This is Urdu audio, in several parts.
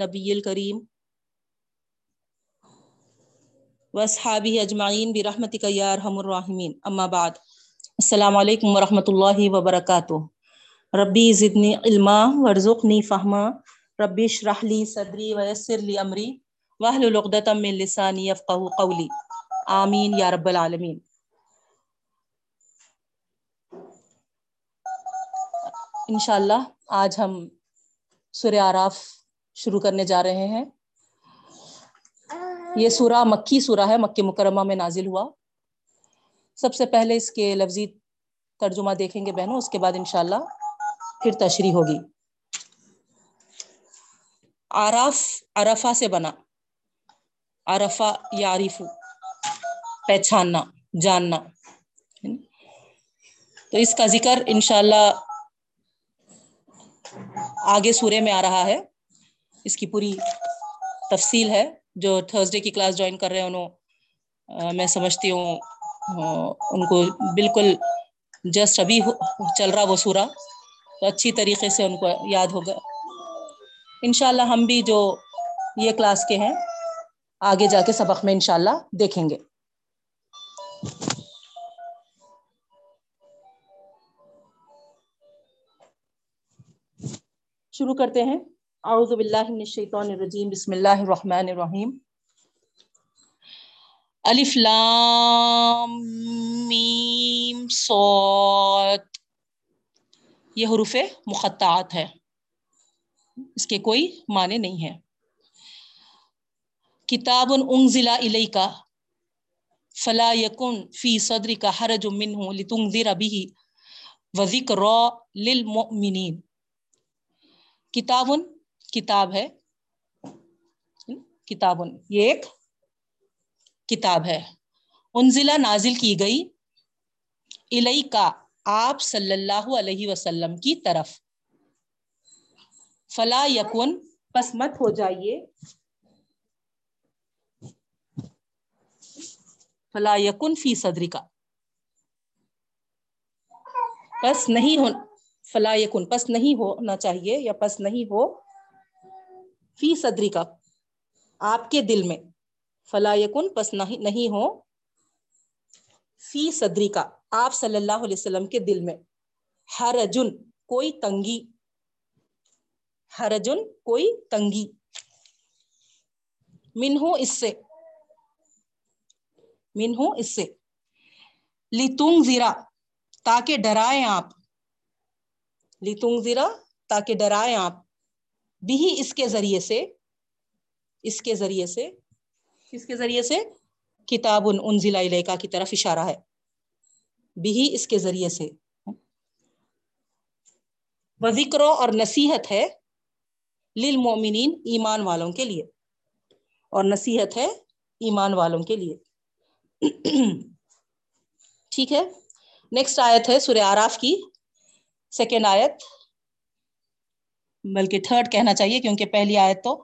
نبی الکریم. وصحابی اجمعین برحمتک یا ارحم الراحمین. اما بعد. السلام علیکم ورحمۃ اللہ وبرکاتہ. ربی زدنی علما ورزقنی فہما. ربی اشرح لی صدری ویسر لی امری. واحلل عقدۃ من لسانی یفقهوا قولی. آمین یا رب العالمین. انشاءاللہ آج ہم سورہ آراف شروع کرنے جا رہے ہیں۔ یہ سورہ مکی سورہ ہے مکہ مکرمہ میں نازل ہوا۔ سب سے پہلے اس کے لفظی ترجمہ دیکھیں گے بہنوں اس کے بعد انشاءاللہ پھر تشریح ہوگی۔ آراف عرفہ سے بنا۔ عرفہ یعرف پہچاننا جاننا۔ تو اس کا ذکر انشاءاللہ آگے سورے میں آ رہا ہے۔ اس کی پوری تفصیل ہے جو تھرسڈے کی کلاس جوائن کر رہے ہیں انہوں میں سمجھتی ہوں ان کو بالکل جسٹ ابھی چل رہا وہ سورا تو اچھی طریقے سے ان کو یاد ہوگا۔ انشاءاللہ ہم بھی جو یہ کلاس کے ہیں، آگے جا کے سبق میں انشاءاللہ دیکھیں گے۔ شروع کرتے ہیں۔ اعوذ باللہ من الشیطان الرجیم، بسم اللہ الرحمن الرحیم. الف لام میم صاد. یہ حروف مقطعات ہے اس کے کوئی معنی نہیں ہے کتاب انزل الیک، فلا یکن فی صدرک حرج منہ لتنذر به وذکر للمؤمنین۔ کتاب کتاب ہے۔ کتاب، یہ ایک کتاب ہے۔ انزلہ نازل کی گئی۔ الہی کا آپ صلی اللہ علیہ وسلم کی طرف۔ فلا یکن، پس مت ہو جائیے۔ فلا یکن فی صدری کا پس نہیں ہو، فلا یکن، پس نہیں ہونا چاہیے یا پس نہیں ہو۔ فی صدری کا، آپ کے دل میں، فلا یکن، پس نہیں ہو، فی صدری کا، آپ صلی اللہ علیہ وسلم کے دل میں، حرجن، کوئی تنگی، حرجن، کوئی تنگی۔ منہو اس سے، منہو اس سے۔ لتنگ زیرا تاکہ ڈرائیں آپ۔ لتنگ زیرا تاکہ ڈرائیں آپ۔ بھی اس کے ذریعے سے، اس کے ذریعے سے، کس کے ذریعے سے؟ کتاب انزل الیکا کی طرف اشارہ ہے۔ بھی اس کے ذریعے سے۔ و ذکر اور نصیحت ہے للمؤمنین ایمان والوں کے لیے۔ اور نصیحت ہے ایمان والوں کے لیے۔ ٹھیک ہے۔ نیکسٹ آیت ہے سورہ آراف کی۔ سیکنڈ آیت۔ بلکہ تھرڈ کہنا چاہیے کیونکہ پہلی آیت تو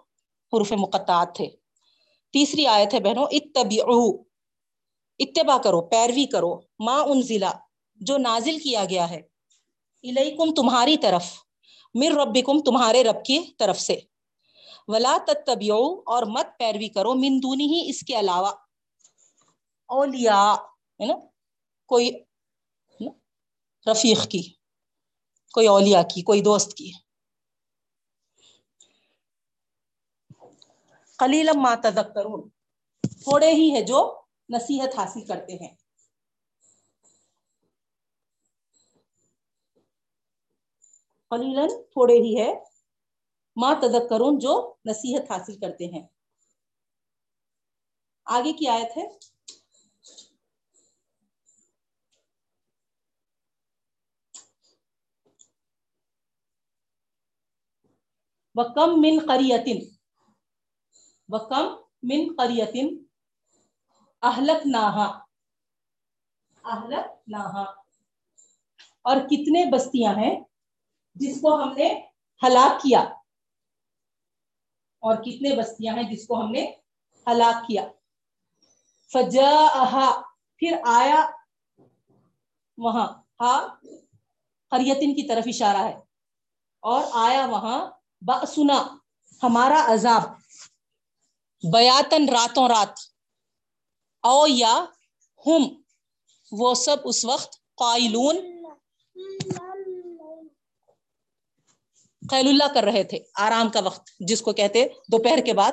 حروف مقطعات تھے۔ تیسری آیت ہے بہنوں، اتبعو، اتباع کرو، پیروی کرو، ما انزلا جو نازل کیا گیا ہے۔ الیکم تمہاری طرف مر ربکم تمہارے رب کی طرف سے۔ ولا تتبعو، اور مت پیروی کرو، من دونی ہی اس کے علاوہ۔ اولیاء، ہے نا؟ کوئی رفیق کی، کوئی اولیاء کی، کوئی دوست کی۔ قلیل ما تذکرون۔ تھوڑے ہی ہے جو نصیحت حاصل کرتے ہیں۔ قلیلن تھوڑے ہی ہے ما تذکرون جو نصیحت حاصل کرتے ہیں۔ آگے کی آیت ہے۔ وکم من قریتن وکم من قریتن اہلک ناہا اہلک ناہا اور کتنے بستیاں ہیں جس کو ہم نے ہلاک کیا اور کتنے بستیاں ہیں جس کو ہم نے ہلاک کیا فجا پھر آیا وہاں ہا قریتن کی طرف اشارہ ہے اور آیا وہاں بسنا ہمارا عذاب بیاتن راتوں رات۔ او یا ہم، وہ سب اس وقت قائلون۔ قیل اللہ کر رہے تھے، آرام کا وقت، جس کو کہتے دوپہر کے بعد،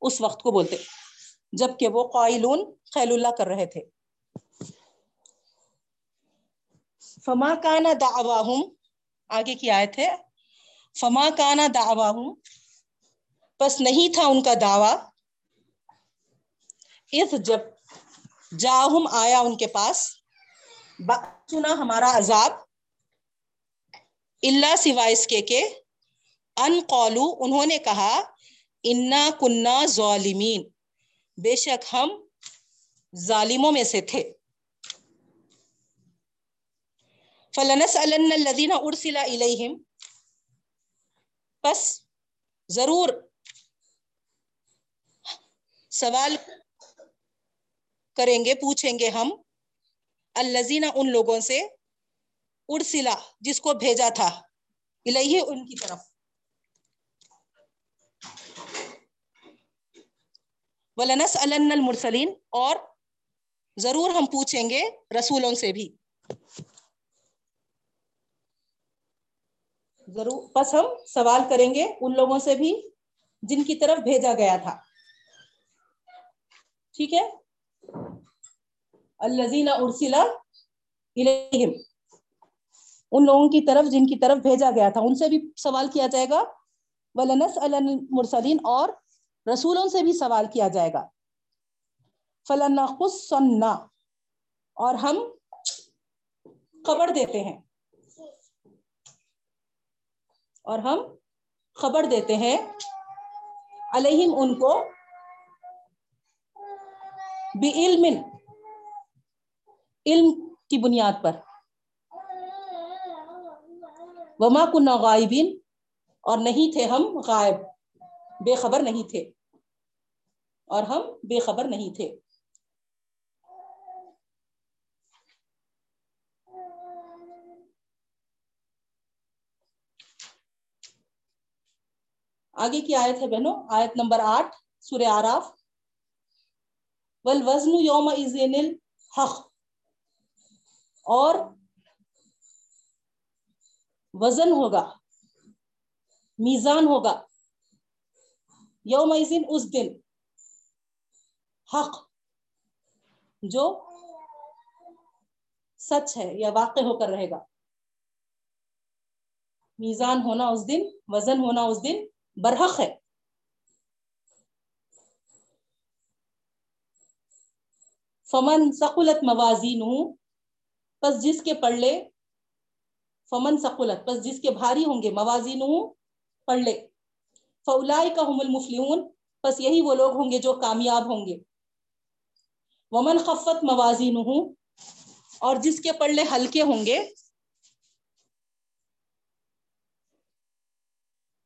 اس وقت کو بولتے۔ جبکہ وہ قائلون خیل اللہ کر رہے تھے۔ فما کانا دعواہم، آگے کی آئے تھے فما کانا دعواہم، پس نہیں تھا ان کا دعویٰ۔ اس جب جاہم آیا ان کے پاس سنا ہمارا عذاب اللہ سوائے اس کے کہ، ان قولو انہوں نے کہا، انا کنہ ظالمین۔ بے شک ہم ظالموں میں سے تھے۔ فلنس الدین ارسلا الیہم پس ضرور سوال کریں گے، پوچھیں گے ہم الزینہ ان لوگوں سے ارسلا جس کو بھیجا تھا الہی ان کی طرف۔ ولنس المرسلین اور ضرور ہم پوچھیں گے رسولوں سے بھی۔ ضرور، بس ہم سوال کریں گے ان لوگوں سے بھی، جن کی طرف بھیجا گیا تھا۔ ٹھیک ہے؟ الزین ارسلا ان لوگوں کی طرف، جن کی طرف بھیجا گیا تھا۔ ان سے بھی سوال کیا جائے گا۔ ولنس المرسلین اور رسولوں سے بھی سوال کیا جائے گا۔ فلاں اور ہم خبر دیتے ہیں۔ اور ہم خبر دیتے ہیں۔ علیہم ان کو علم علم کی بنیاد پر۔ وما کن غائبین اور نہیں تھے ہم غائب۔ بے خبر نہیں تھے۔ اور ہم بے خبر نہیں تھے۔ آگے کی آیت ہے بہنوں، آیت نمبر آٹھ، سورہ آراف۔ والوزن یوم ازین الحق۔ اور وزن ہوگا، میزان ہوگا۔ یوم اس دن حق جو سچ ہے یا واقع ہو کر رہے گا۔ میزان ہونا اس دن، وزن ہونا اس دن برحق ہے۔ فمن سقلت موازین ہوں پس جس کے پڑھ لے فمن سقلت پس جس کے بھاری ہوں گے موازین پڑھ لے فولائی کا ہم المفلون پس یہی وہ لوگ ہوں گے جو کامیاب ہوں گے۔ ومن خفت موازین اور جس کے پڑھلے ہلکے ہوں گے۔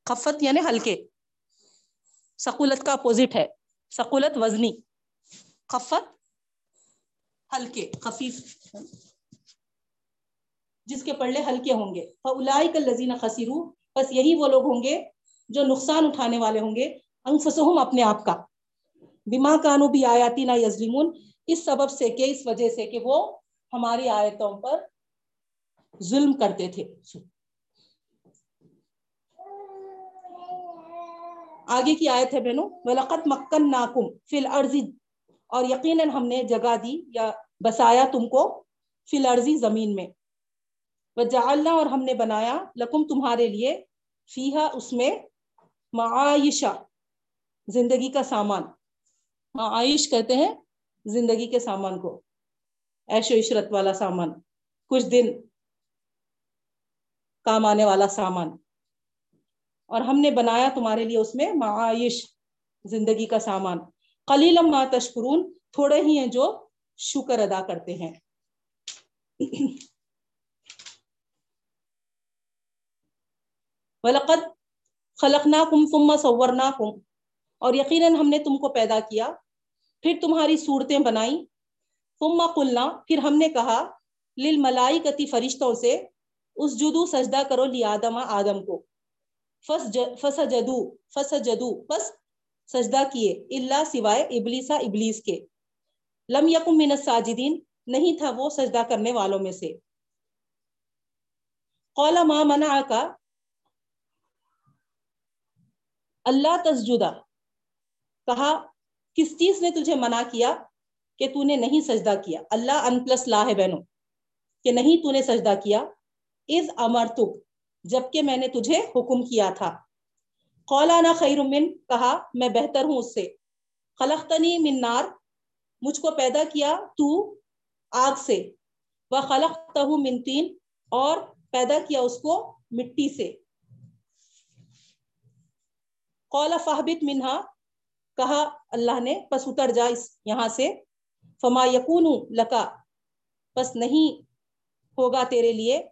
خفت یعنی ہلکے۔ سکولت کا اپوزٹ ہے۔ سکولت وزنی۔ خفت ہلکے، خفیف۔ جس کے پڑھلے ہلکے ہوں گے۔ فلائی کا لذین خسیرو بس یہی وہ لوگ ہوں گے جو نقصان اٹھانے والے ہوں گے انفسہم اپنے آپ کا۔ بما کانو بھی آیاتی نہ یزلیمون اس سبب سے کہ، اس وجہ سے کہ وہ ہماری آیتوں پر ظلم کرتے تھے۔ آگے کی آیت ہے بہنوں وَلَقَدْ مَكَّنَّاكُمْ فِي الْأَرْضِ۔ اور یقیناً ہم نے جگہ دی یا بسایا تم کو فی الارضی زمین میں۔ وجعلنا اور ہم نے بنایا لکم تمہارے لیے فیہا اس میں معائشہ، زندگی کا سامان۔ معائش کہتے ہیں زندگی کے سامان کو ایش و عشرت والا سامان، کچھ دن کام آنے والا سامان۔ اور ہم نے بنایا تمہارے لیے اس میں معائش، زندگی کا سامان۔ قلیلم ما تشکرون، تھوڑے ہی ہیں جو شکر ادا کرتے ہیں۔ وَلَقَدْ خَلَقْنَاكُمْ ثُمَّ صَوَّرْنَاكُمْ اور یقیناً ہم نے تم کو پیدا کیا، پھر تمہاری صورتیں بنائی، ثم قلنا، پھر ہم نے کہا، للملائکتی فرشتوں سے، اس جدو سجدہ کرو لی آدم آدم کو۔ فس جدو فس جدو بس سجدہ کیے اللہ سوائے ابلیسا ابلیس کے۔ لم یکم من الساجدین، نہیں تھا وہ سجدہ کرنے والوں میں سے۔ قولا ما منع کا اللہ تسجدہ۔ کہا، کس چیز نے تجھے منع کیا کہ تو نے نہیں سجدہ کیا؟ اللہ ان پلس لا ہے بہنوں، کہ نہیں تو نے سجدہ کیا؟ از امرتک، جبکہ میں نے تجھے حکم کیا تھا۔ قولانا خیر من، کہا، میں بہتر ہوں اس سے۔ خلقتنی من نار، مجھ کو پیدا کیا تو آگ سے۔ وہ خلق من تین، اور پیدا کیا اس کو مٹی سے۔ قول فہبت منہا کہا اللہ نے پس اتر جا اس یہاں سے فما یقون لکا پس نہیں ہوگا تیرے لیے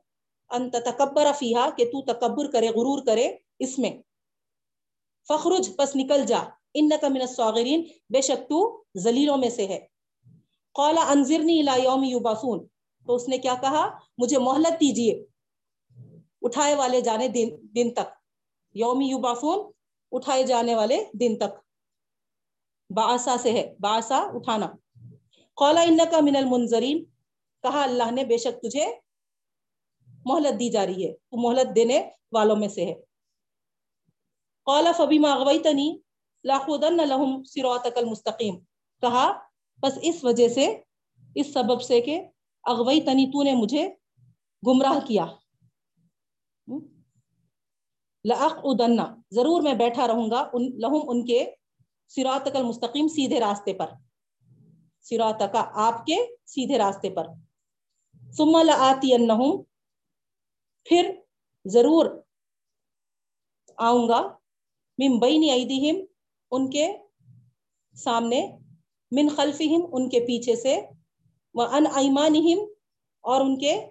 انت تکبر فیہا کہ تو تکبر کرے غرور کرے اس میں۔ فخرج پس نکل جا۔ انکا من الصاغرین بے شک تو زلیلوں میں سے ہے۔ قال انذرنی الى یوم یبعثون تو اس نے کیا کہا؟ مجھے مہلت دیجیے اٹھائے والے جانے دن, دن تک۔ یوم یبعثون اٹھائے جانے والے دن تک۔ باسا سے ہے۔ باسا اٹھانا۔ قال انکا من المنظرین۔ کہا اللہ نے، بے شک تجھے مہلت دی جا رہی ہے۔ تو مہلت دینے والوں میں سے ہے۔ قال فبما اغويتني لاخذن لهم صراطك المستقيم کہا، بس اس وجہ سے، اس سبب سے کہ اغویتنی، تو نے مجھے گمراہ کیا۔ لاقعدن ضرور میں بیٹھا رہوں گا، ان لہم ان کے صراطک المستقیم سیدھے راستے پر۔ صراطک، آپ کے سیدھے راستے پر۔ ثم لآتینہم، پھر ضرور آؤں گا۔ من بین ایدیہم، ان کے سامنے۔ من خلفہم، ان کے پیچھے سے۔ وان ایمانہم، اور ان کے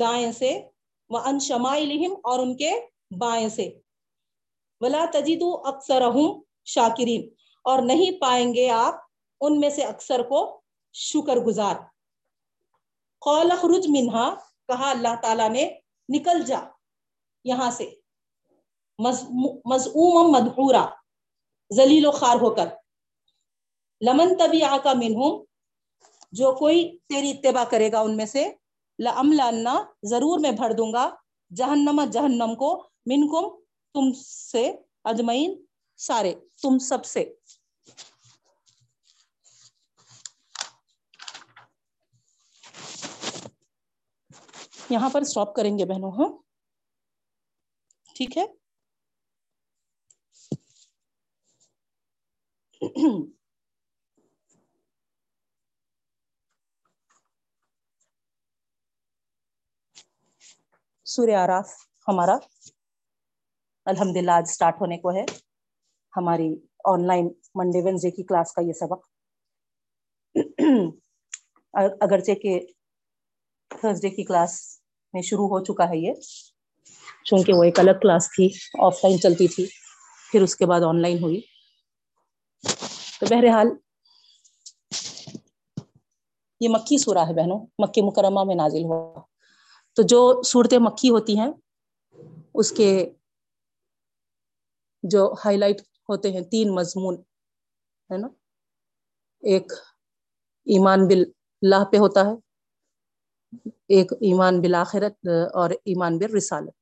دائیں سے۔ وان شمائلہم، اور ان کے بائیں سے۔ ولا تجدو اکثرہم شاکرین اور نہیں پائیں گے آپ ان میں سے اکثر کو شکر گزار۔ قول اخرج منہا کہا اللہ تعالیٰ نے، نکل جا یہاں سے۔ مزعوم مدحورا۔ ذلیل و خار ہو کر۔ لمن تبی آکا منہم جو کوئی تیری اتباع کرے گا ان میں سے۔ لَأَمْلَنَّا ضرور میں بھر دوں گا۔ جہنم جہنم کو منکم تم سے اجمعین سارے، تم سب سے۔ یہاں پر سٹاپ کریں گے بہنوں ہاں؟ ٹھیک ہے؟ سورہ آراف ہمارا الحمد للہ آج اسٹارٹ ہونے کو ہے۔ ہماری آن لائن منڈے وینزڈے کی کلاس کا یہ سبق۔ اگرچہ کہ تھرسڈے کی کلاس میں شروع ہو چکا ہے یہ، چونکہ وہ ایک الگ کلاس تھی آف لائن چلتی تھی، پھر اس کے بعد آن لائن ہوئی۔ تو بہرحال یہ مکی سورہ ہے بہنوں، مکی مکرمہ میں نازل ہوا۔ تو جو صورتیں مکی ہوتی ہیں، اس کے جو ہائی لائٹ ہوتے ہیں، تین مضمون، ہے نا؟ ایک ایمان باللہ پہ ہوتا ہے، ایک ایمان بالآخرت، اور ایمان بالرسالت۔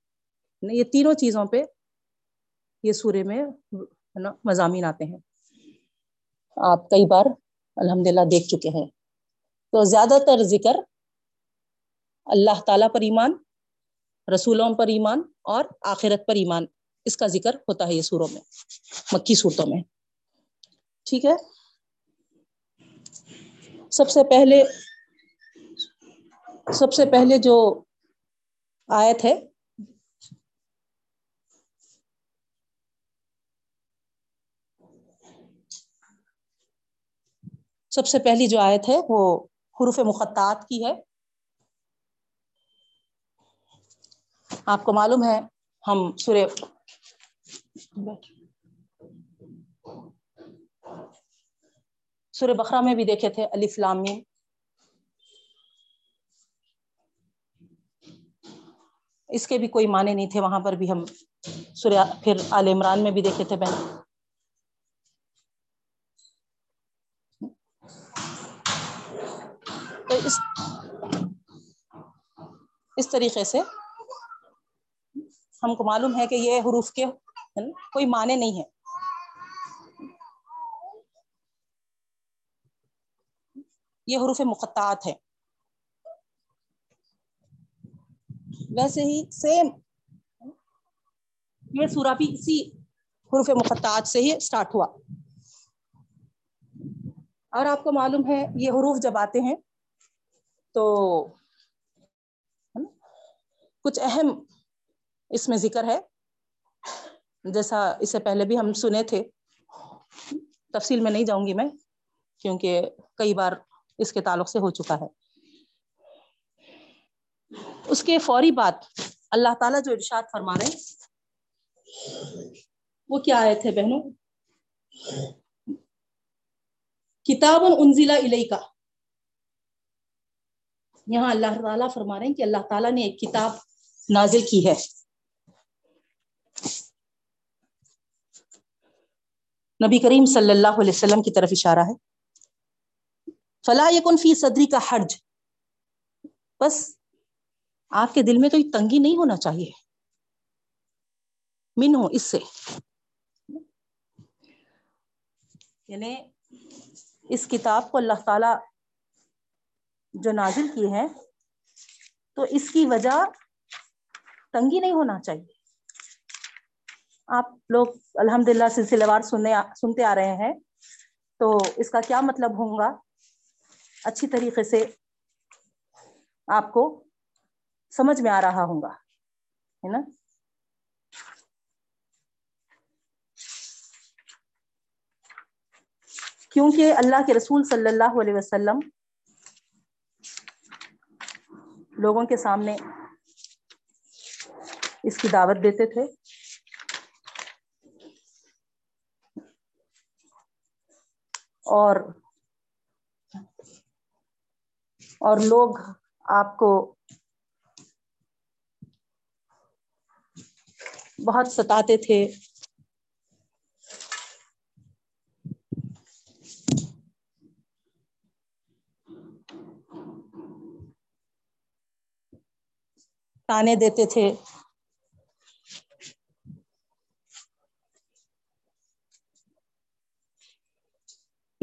یعنی یہ تینوں چیزوں پہ یہ سورے میں، ہے نا، مضامین آتے ہیں۔ آپ کئی بار الحمد للہ دیکھ چکے ہیں۔ تو زیادہ تر ذکر اللہ تعالیٰ پر ایمان، رسولوں پر ایمان اور آخرت پر ایمان۔ اس کا ذکر ہوتا ہے یہ سوروں میں، مکی صورتوں میں۔ ٹھیک ہے؟ سب سے پہلے، سب سے پہلے جو آیت ہے، سب سے پہلی جو آیت ہے وہ حروف مخطات کی ہے۔ آپ کو معلوم ہے، ہم سورہ سورہ بخرا میں بھی دیکھے تھے علی فلامی اس کے بھی کوئی معنی نہیں تھے، وہاں پر بھی ہم سوریا پھر عال عمران میں بھی دیکھے تھے بہن۔ تو اس اس طریقے سے ہم کو معلوم ہے کہ یہ حروف کے کوئی معنی نہیں ہے۔ یہ حروف مقطعات ہے ویسے ہی سیم یہ سورہ بھی اسی حروف مقطعات سے ہی اسٹارٹ ہوا۔ اور آپ کو معلوم ہے یہ حروف جب آتے ہیں تو کچھ اہم اس میں ذکر ہے۔ جیسا اس سے پہلے بھی ہم سنے تھے۔ تفصیل میں نہیں جاؤں گی میں، کیونکہ کئی بار اس کے تعلق سے ہو چکا ہے۔ اس کے فوری بات اللہ تعالیٰ جو ارشاد فرما رہے وہ کیا آئے تھے بہنوں؟ کتاب انزلہ علیہ کا یہاں اللہ تعالیٰ فرما رہے ہیں کہ اللہ تعالیٰ نے ایک کتاب نازل کی ہے۔ نبی کریم صلی اللہ علیہ وسلم کی طرف اشارہ ہے۔ فلاح یکن فی صدری کا حرج۔ بس آپ کے دل میں کوئی تنگی نہیں ہونا چاہیے۔ من ہو اس سے۔ یعنی اس کتاب کو اللہ تعالی جو نازل کی ہے، تو اس کی وجہ تنگی نہیں ہونا چاہیے۔ آپ لوگ الحمد للہ سلسلے وار سننے سنتے آ رہے ہیں۔ تو اس کا کیا مطلب ہوں گا اچھی طریقے سے آپ کو سمجھ میں آ رہا ہوں گا ہے نا؟ کیونکہ اللہ کے رسول صلی اللہ علیہ وسلم لوگوں کے سامنے اس کی دعوت دیتے تھے۔ اور اور لوگ آپ کو بہت ستاتے تھے۔ تانے دیتے تھے۔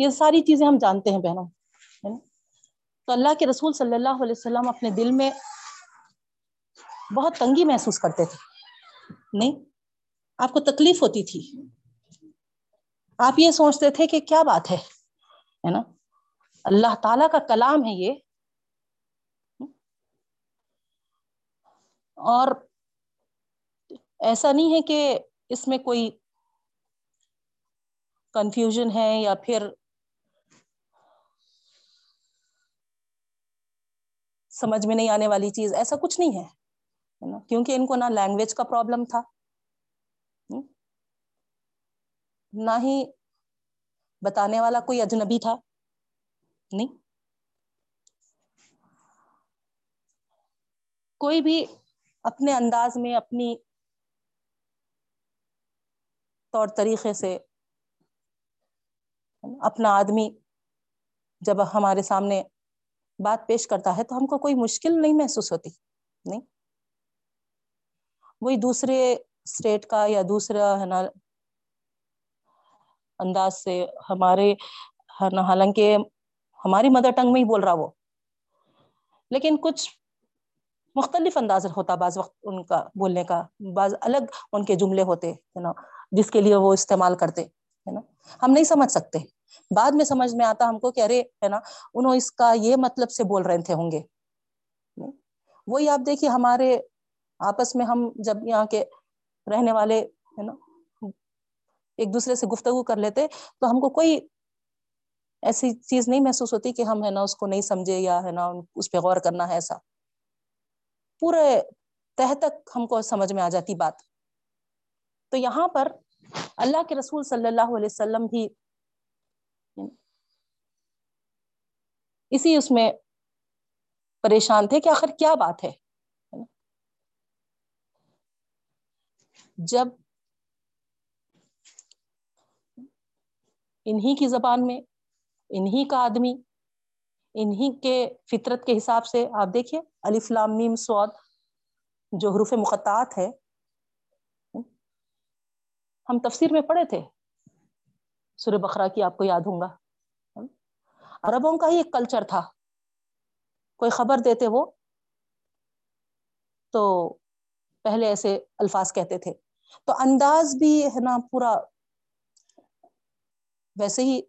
یہ ساری چیزیں ہم جانتے ہیں بہنوں تو اللہ کے رسول صلی اللہ علیہ وسلم اپنے دل میں بہت تنگی محسوس کرتے تھے۔ نہیں، آپ کو تکلیف ہوتی تھی۔ آپ یہ سوچتے تھے کہ کیا بات ہے نا؟ اللہ تعالی کا کلام ہے یہ۔ اور ایسا نہیں ہے کہ اس میں کوئی کنفیوژن ہے یا پھر سمجھ میں نہیں آنے والی چیز، ایسا کچھ نہیں ہے کیونکہ ان کو نہ لینگویج کا پرابلم تھا۔ نہ ہی بتانے والا کوئی اجنبی تھا۔ نہیں۔ کوئی بھی اپنے انداز میں، اپنی طور طریقے سے اپنا آدمی جب ہمارے سامنے بات پیش کرتا ہے تو ہم کو کوئی مشکل نہیں محسوس ہوتی، نہیں؟ وہی دوسرے اسٹیٹ کا یا دوسرا ہے نا، انداز سے ہمارے حالانکہ ہماری مدر ٹنگ میں ہی بول رہا وہ۔ لیکن کچھ مختلف انداز ہوتا بعض وقت ان کا بولنے کا، بعض الگ ان کے جملے ہوتے، ہے نا، جس کے لیے وہ استعمال کرتے، ہے نا، ہم نہیں سمجھ سکتے۔ بعد میں سمجھ میں آتا ہم کو کہ ارے، ہے نا، انہوں اس کا یہ مطلب سے بول رہے تھے ہوں گے۔ وہی آپ دیکھیے ہمارے آپس میں ہم جب یہاں کے رہنے والے، ہے نا، ایک دوسرے سے گفتگو کر لیتے، تو ہم کو کوئی ایسی چیز نہیں محسوس ہوتی کہ ہم، ہے نا، اس کو نہیں سمجھے یا، ہے نا، اس پہ غور کرنا ہے ایسا۔ پورے تہ تک ہم کو سمجھ میں آ جاتی بات۔ تو یہاں پر اللہ کے رسول صلی اللہ علیہ وسلم بھی اسی اس میں پریشان تھے کہ آخر کیا بات ہے؟ جب انہی کی زبان میں، انہی کا آدمی، انہی کے فطرت کے حساب سے آپ دیکھیے علی فلام میم سواد جو حروف مقطعات ہے ہم تفسیر میں پڑھے تھے۔ سورہ بقرہ کی آپ کو یاد ہوں گا۔ عربوں کا ہی ایک کلچر تھا۔ کوئی خبر دیتے وہ؟ تو پہلے ایسے الفاظ کہتے تھے۔ تو انداز بھی ہے نا پورا ویسے ہی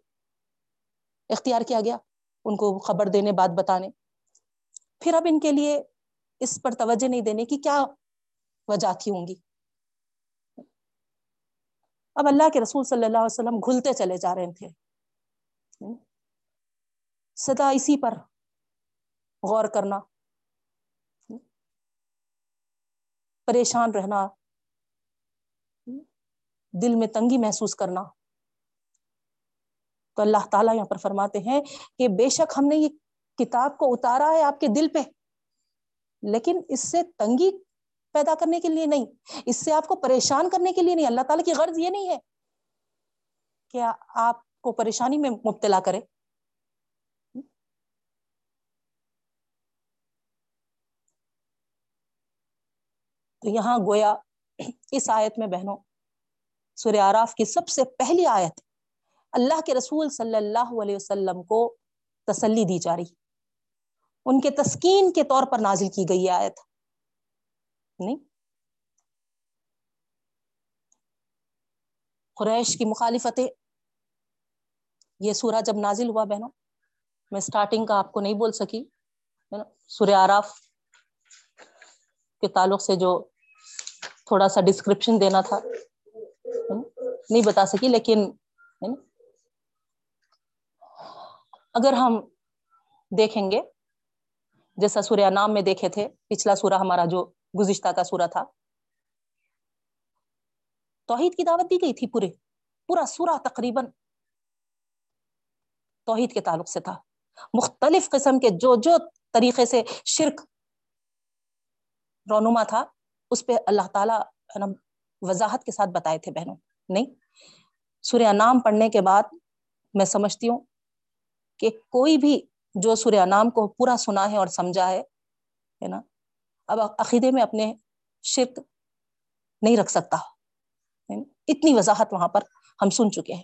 اختیار کیا گیا ان کو خبر دینے، بات بتانے۔ پھر اب ان کے لیے اس پر توجہ نہیں دینے کی کیا وجہ تھی ہوں گی۔ اب اللہ کے رسول صلی اللہ علیہ وسلم گھلتے چلے جا رہے تھے۔ سدا اسی پر غور کرنا، پریشان رہنا، دل میں تنگی محسوس کرنا۔ تو اللہ تعالیٰ یہاں پر فرماتے ہیں کہ بے شک ہم نے یہ کتاب کو اتارا ہے آپ کے دل پہ، لیکن اس سے تنگی پیدا کرنے کے لیے نہیں، اس سے آپ کو پریشان کرنے کے لیے نہیں۔ اللہ تعالیٰ کی غرض یہ نہیں ہے کہ آپ کو پریشانی میں مبتلا کرے۔ تو یہاں گویا اس آیت میں بہنوں، سورہ آراف کی سب سے پہلی آیت اللہ کے رسول صلی اللہ علیہ وسلم کو تسلی دی جا رہی۔ ان کے تسکین کے طور پر نازل کی گئی آیت۔ نہیں؟ قریش کی مخالفتیں۔ یہ سورہ جب نازل ہوا بہنوں، میں سٹارٹنگ کا آپ کو نہیں بول سکی۔ سورہ آراف کے تعلق سے جو تھوڑا سا ڈسکرپشن دینا تھا۔ نہیں بتا سکی، لیکن اگر ہم دیکھیں گے، جیسا سورہ نام میں دیکھے تھے، پچھلا سورہ ہمارا جو گزشتہ کا سورہ تھا، توحید کی دعوت دی گئی تھی پورے، پورا سورہ تقریباً توحید کے تعلق سے تھا۔ مختلف قسم کے جو جو طریقے سے شرک رونما تھا اس پہ اللہ تعالیٰ وضاحت کے ساتھ بتائے تھے بہنوں، نہیں؟ سورہ نام پڑھنے کے بعد میں سمجھتی ہوں کہ کوئی بھی جو سورہ نام کو پورا سنا ہے اور سمجھا ہے نا، اب عقیدے میں اپنے شرک نہیں رکھ سکتا۔ اتنی وضاحت وہاں پر ہم سن چکے ہیں۔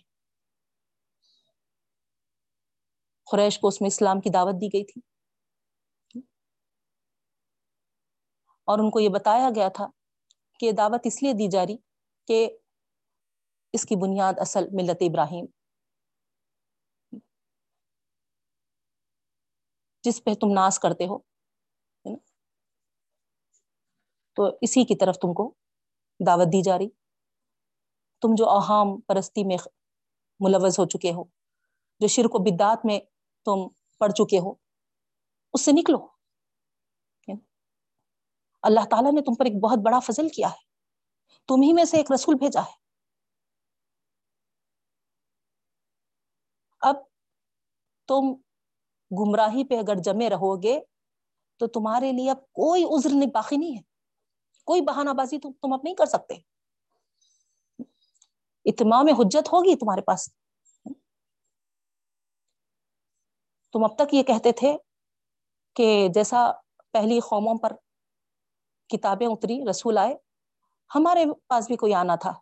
قریش کو اس میں اسلام کی دعوت دی گئی تھی۔ اور ان کو یہ بتایا گیا تھا کہ یہ دعوت اس لیے دی جا رہی کہ اس کی بنیاد اصل ملت ابراہیم۔ جس پہ تم ناس کرتے ہو تو اسی کی طرف تم کو دعوت دی جا رہی۔ تم جو اہام پرستی میں ملوث ہو چکے ہو، جو شرک و بدات میں تم پڑھ چکے ہو، اس سے نکلو۔ اللہ تعالیٰ نے تم پر ایک بہت بڑا فضل کیا ہے۔ تم ہی میں سے ایک رسول بھیجا ہے۔ اب تم گمراہی پہ اگر جمے رہو گے تو تمہارے لیے اب کوئی عذر نہیں باقی نہیں ہے۔ کوئی بہانہ بازی تم اب نہیں کر سکتے۔ اتمام حجت ہوگی تمہارے پاس۔ تم اب تک یہ کہتے تھے کہ جیسا پہلی قوموں پر کتابیں اتری، رسول آئے، ہمارے پاس بھی کوئی آنا تھا۔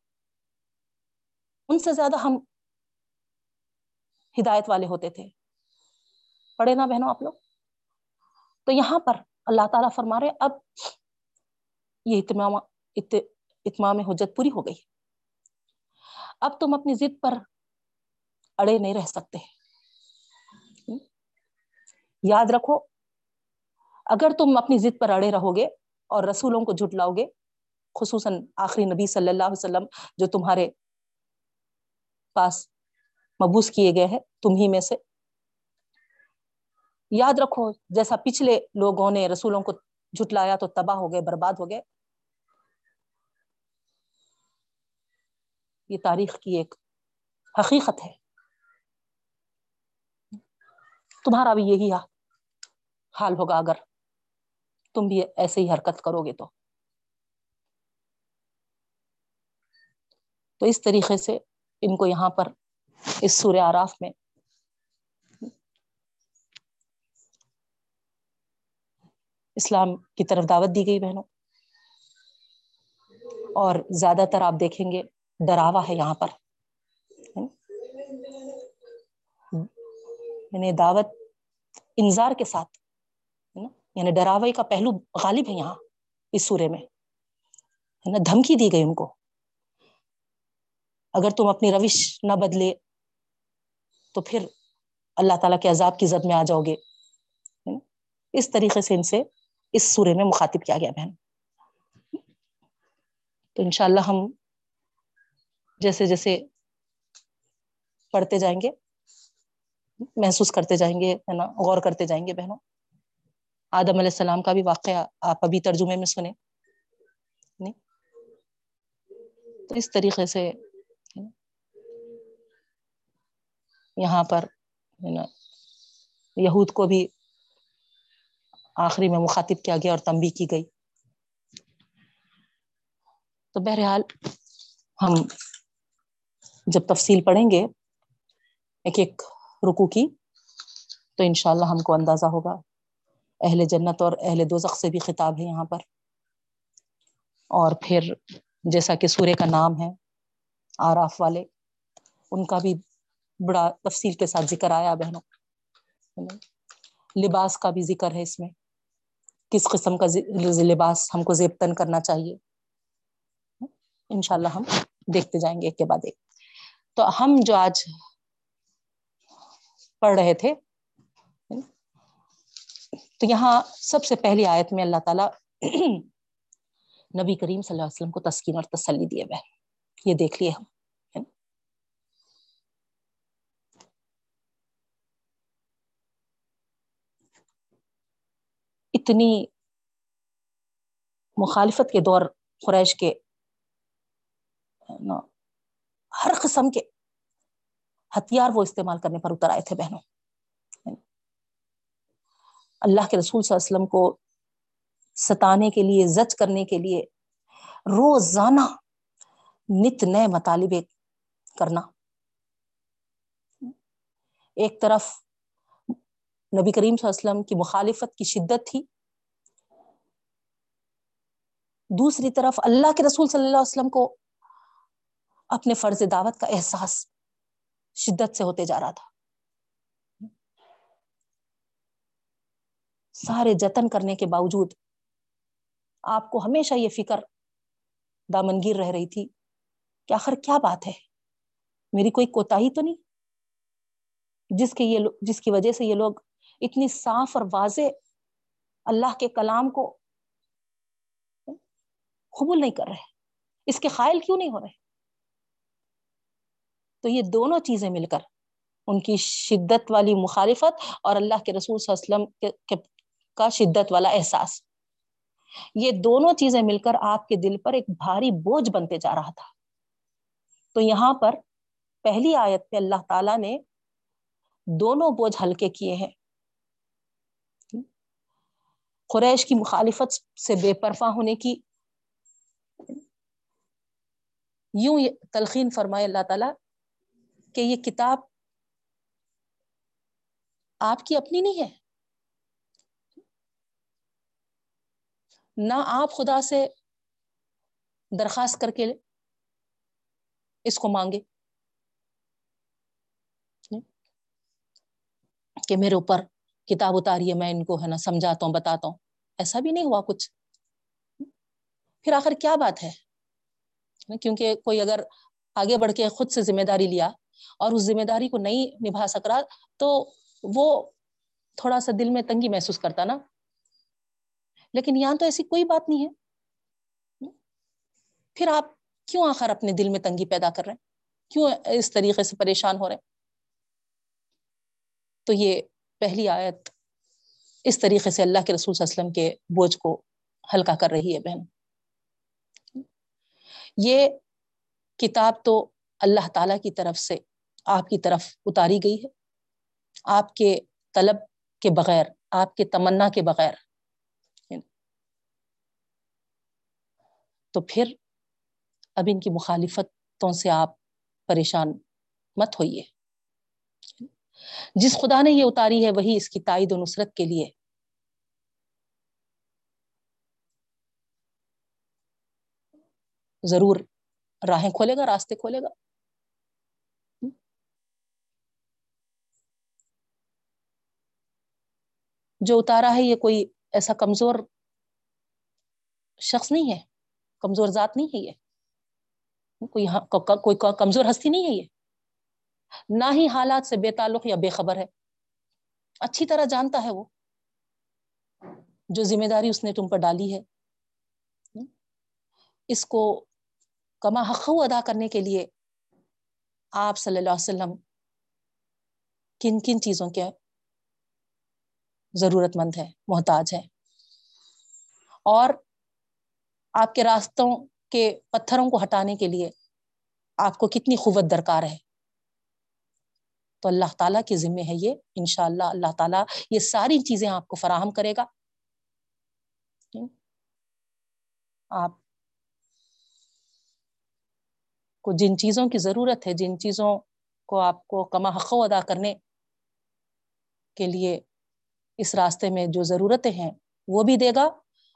ان سے زیادہ ہم ہدایت والے ہوتے تھے۔ پڑھے نا بہنوں آپ لوگ؟ تو یہاں پر اللہ تعالیٰ فرما رہے، اب یہ اتمام اتمام حجت پوری ہو گئی۔ اب تم اپنی ضد پر اڑے نہیں رہ سکتے۔ یاد رکھو، اگر تم اپنی ضد پر اڑے رہو گے اور رسولوں کو جھٹلاؤ گے، خصوصاً آخری نبی صلی اللہ علیہ وسلم جو تمہارے پاس مبوس کیے گئے ہیں، تم ہی میں سے۔ یاد رکھو، جیسا پچھلے لوگوں نے رسولوں کو جھٹلایا تو تباہ ہو گئے، برباد ہو گئے۔ یہ تاریخ کی ایک حقیقت ہے۔ تمہارا بھی یہی حال ہوگا اگر تم بھی ایسے ہی حرکت کرو گے تو۔ تو اس طریقے سے ان کو یہاں پر اس سور آراف میں اسلام کی طرف دعوت دی گئی بہنوں۔ اور زیادہ تر آپ دیکھیں گے ڈراوا ہے یہاں پر۔ یعنی دعوت انذار کے ساتھ یعنی ڈراوے کا پہلو غالب ہے یہاں اس سورے میں، ہے نا؟ دھمکی دی گئی ان کو۔ اگر تم اپنی روش نہ بدلے تو پھر اللہ تعالیٰ کے عذاب کی زد میں آ جاؤ گے۔ اس طریقے سے ان سے اس سورے میں مخاطب کیا گیا، بہن۔ تو انشاءاللہ ہم جیسے جیسے پڑھتے جائیں گے، محسوس کرتے جائیں گے، ہے نا؟ غور کرتے جائیں گے، بہنوں۔ آدم علیہ السلام کا بھی واقعہ آپ ابھی ترجمے میں سنیں۔ نہیں؟ تو اس طریقے سے یہاں پر یہود کو بھی آخری میں مخاطب کیا گیا اور تنبی کی گئی۔ تو بہرحال ہم جب تفصیل پڑھیں گے ایک ایک رکو کی، تو انشاءاللہ ہم کو اندازہ ہوگا۔ اہل جنت اور اہل دوزخ سے بھی خطاب ہے یہاں پر۔ اور پھر جیسا کہ سورے کا نام ہے، آراف والے، ان کا بھی بڑا تفصیل کے ساتھ ذکر آیا بہنوں۔ لباس کا بھی ذکر ہے اس میں۔ کس قسم کا لباس ہم کو زیبتن کرنا چاہیے۔ انشاءاللہ ہم دیکھتے جائیں گے ایک کے بعد ایک۔ تو ہم جو آج پڑھ رہے تھے تو یہاں سب سے پہلی آیت میں اللہ تعالی نبی کریم صلی اللہ علیہ وسلم کو تسکین اور تسلی دیے ہوئے یہ دیکھ لیے ہم۔ اتنی مخالفت کے دور قریش کے ہر قسم کے ہتھیار وہ استعمال کرنے پر اتر آئے تھے بہنوں۔ اللہ کے رسول صلی اللہ علیہ وسلم کو ستانے کے لیے، زچ کرنے کے لیے روزانہ نت نئے مطالبے کرنا۔ ایک طرف نبی کریم صلی اللہ علیہ وسلم کی مخالفت کی شدت تھی۔ دوسری طرف اللہ کے رسول صلی اللہ علیہ وسلم کو اپنے فرض دعوت کا احساس شدت سے ہوتے جا رہا تھا۔ سارے جتن کرنے کے باوجود آپ کو ہمیشہ یہ فکر دامنگیر رہ رہی تھی کہ آخر کیا بات ہے؟ میری کوئی کوتا ہی تو نہیں؟ جس کے یہ جس کی وجہ سے یہ لوگ اتنی صاف اور واضح اللہ کے کلام کو قبول نہیں کر رہے اس کے قائل کیوں نہیں ہو رہے؟ تو یہ دونوں چیزیں مل کر ان کی شدت والی مخالفت اور اللہ کے رسول صلی اللہ علیہ وسلم کا شدت والا احساس۔ یہ دونوں چیزیں مل کر آپ کے دل پر ایک بھاری بوجھ بنتے جا رہا تھا۔ تو یہاں پر پہلی آیت پہ اللہ تعالی نے دونوں بوجھ ہلکے کیے ہیں۔ قریش کی مخالفت سے بے پرفا ہونے کی یوں تلخین فرمائے اللہ تعالی کہ یہ کتاب آپ کی اپنی نہیں ہے۔ نہ آپ خدا سے درخواست کر کے اس کو مانگے۔ کہ میرے اوپر کتاب اتاری ہے، میں ان کو ہے نا سمجھاتا ہوں، بتاتا ہوں۔ ایسا بھی نہیں ہوا کچھ۔ پھر آخر کیا بات ہے؟ کیونکہ کوئی اگر آگے بڑھ کے خود سے ذمہ داری لیا اور اس ذمہ داری کو نہیں نبھا سک رہا تو وہ تھوڑا سا دل میں تنگی محسوس کرتا نا۔ لیکن یہاں تو ایسی کوئی بات نہیں ہے۔ پھر آپ کیوں آخر اپنے دل میں تنگی پیدا کر رہے ہیں؟ کیوں اس طریقے سے پریشان ہو رہے ہیں؟ تو یہ پہلی آیت اس طریقے سے اللہ کے رسول صلی اللہ علیہ وسلم کے بوجھ کو ہلکا کر رہی ہے بہن۔ یہ کتاب تو اللہ تعالی کی طرف سے آپ کی طرف اتاری گئی ہے۔ آپ کے طلب کے بغیر، آپ کے تمنا کے بغیر تو پھر اب ان کی مخالفتوں سے آپ پریشان مت ہوئیے۔ جس خدا نے یہ اتاری ہے، وہی اس کی تائید و نصرت کے لیے۔ ضرور راہیں کھولے گا، راستے کھولے گا۔ جو اتارا ہے، یہ کوئی ایسا کمزور شخص نہیں ہے۔ کمزور ذات نہیں ہے یہ۔ کوئی ہاں، کوئی کمزور ہستی نہیں ہے یہ۔ نہ ہی حالات سے بے تعلق یا بے خبر ہے۔ اچھی طرح جانتا ہے وہ۔ جو ذمہ داری اس نے تم پر ڈالی ہے۔ اس کو کما حق ادا کرنے کے لیے آپ صلی اللہ علیہ وسلم کن کن چیزوں کے ضرورت مند ہے محتاج ہے اور آپ کے راستوں کے پتھروں کو ہٹانے کے لیے آپ کو کتنی قوت درکار ہے۔ تو اللہ تعالیٰ کے ذمے ہے یہ۔ انشاءاللہ اللہ تعالیٰ یہ ساری چیزیں آپ کو فراہم کرے گا۔ آپ کو جن چیزوں کی ضرورت ہے، جن چیزوں کو آپ کو کما حق ادا کرنے کے لیے اس راستے میں جو ضرورتیں ہیں، وہ بھی دے گا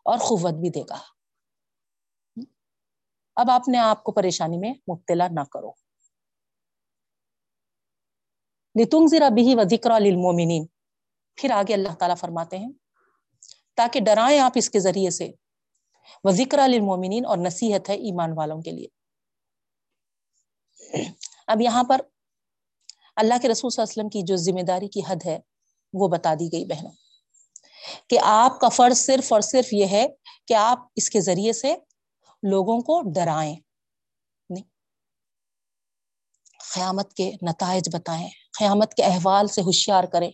اور قوت بھی دے گا۔ اب اپنے آپ کو پریشانی میں مبتلا نہ کرو۔ لتنگ ذرا بھی و ذکر للمومنین پھر آگے اللہ تعالیٰ فرماتے ہیں، تاکہ ڈرائیں آپ اس کے ذریعے سے۔ وہ ذکر للمومنین اور نصیحت ہے ایمان والوں کے لیے۔ اب یہاں پر اللہ کے رسول صلی اللہ علیہ وسلم کی جو ذمہ داری کی حد ہے، وہ بتا دی گئی بہنوں۔ کہ آپ کا فرض صرف اور صرف یہ ہے کہ آپ اس کے ذریعے سے لوگوں کو ڈرائیں۔ نہیں۔ قیامت کے نتائج بتائیں۔ قیامت کے احوال سے ہوشیار کریں۔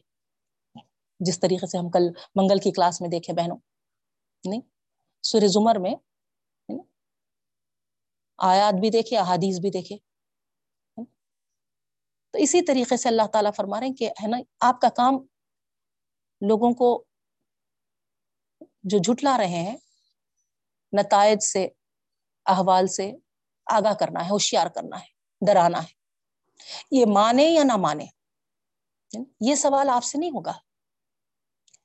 جس طریقے سے ہم کل منگل کی کلاس میں دیکھے بہنوں۔ نہیں۔ سور زمر میں۔ آیات بھی دیکھے، احادیث بھی دیکھے۔ تو اسی طریقے سے اللہ تعالیٰ فرما رہے ہیں کہ، ہے نا، آپ کا کام لوگوں کو جو جھٹلا رہے ہیں، نتائج سے احوال سے آگاہ کرنا ہے، ہوشیار کرنا ہے، ڈرانا ہے۔ یہ مانے یا نہ مانے؟ یہ سوال آپ سے نہیں ہوگا۔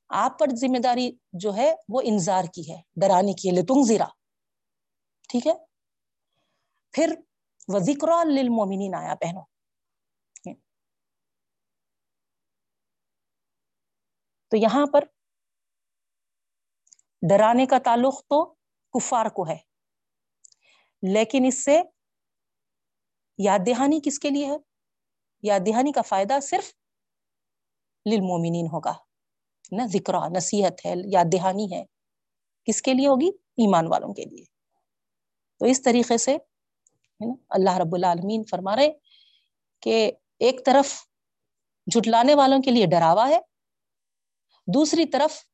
آپ پر ذمہ داری جو ہے وہ انذار کی ہے، ڈرانے کی ہے لتنگ زیرا۔ ٹھیک ہے؟ پھر وہ ذکر للمومنین آیا پہنو تو یہاں پر ڈرانے کا تعلق تو کفار کو ہے۔ لیکن اس سے یاد دہانی کس کے لیے ہے؟ یاد دہانی کا فائدہ صرف للمومنین ہوگا۔ نا، ذکر، نصیحت ہے، یاد دہانی ہے۔ کس کے لیے ہوگی؟ ایمان والوں کے لیے۔ تو اس طریقے سے اللہ رب العالمین فرما رہے کہ ایک طرف جھٹلانے والوں کے لیے ڈراوا ہے، دوسری طرف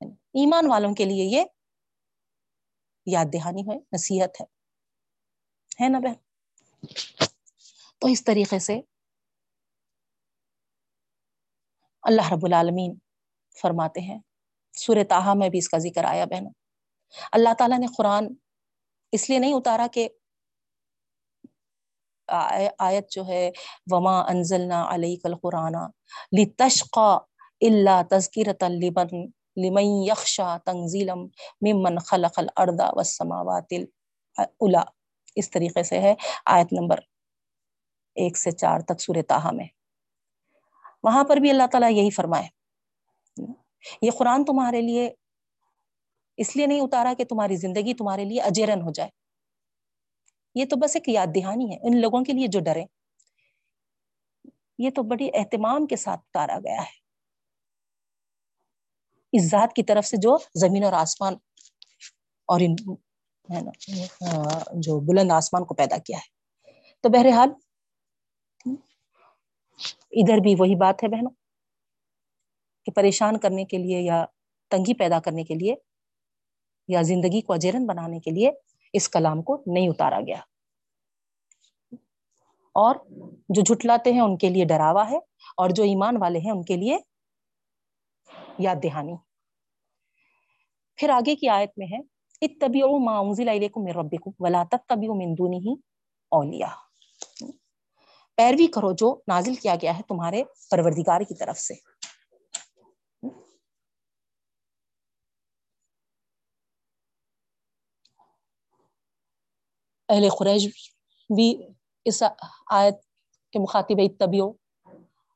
ایمان والوں کے لیے یہ یاد دہانی ہے، نصیحت ہے۔ ہے نا بہن؟ تو اس طریقے سے اللہ رب العالمین فرماتے ہیں سور تاہا میں بھی اس کا ذکر آیا بہن۔ اللہ تعالیٰ نے قرآن اس لیے نہیں اتارا کہ آیت جو ہے، وما انزلنا علیک القرآن لتشقا اللہ تذکیرت لمن لمن یخشا تنزیلم ممن خلق الارض والسماوات الاولا اس طریقے سے ہے آیت نمبر ایک سے چار تک سورہ تاہا میں۔ وہاں پر بھی اللہ تعالیٰ یہی فرمائے۔ یہ قرآن تمہارے لیے اس لیے نہیں اتارا کہ تمہاری زندگی تمہارے لیے اجیرن ہو جائے۔ یہ تو بس ایک یاد دہانی ہے ان لوگوں کے لیے جو ڈرے۔ یہ تو بڑی اہتمام کے ساتھ اتارا گیا ہے۔ اس ذات کی طرف سے جو زمین اور آسمان اور ان ہے نا، جو بلند آسمان کو پیدا کیا ہے۔ تو بہرحال، ادھر بھی وہی بات ہے بہنوں، کہ پریشان کرنے کے لیے یا تنگی پیدا کرنے کے لیے یا زندگی کو اجیرن بنانے کے لیے اس کلام کو نہیں اتارا گیا۔ اور جو جھٹلاتے ہیں، ان کے لیے ڈراوا ہے، اور جو ایمان والے ہیں، ان کے لیے یاد دہانی۔ پھر آگے کی آیت میں ہے، اتبعوا ما انزل الیکم من ربکم ولا تتبعوا من دونه اولیاء۔ پیروی کرو جو نازل کیا گیا ہے تمہارے پروردگار کی طرف سے۔ اہل قریش بھی اس آیت کے مخاطب طبیو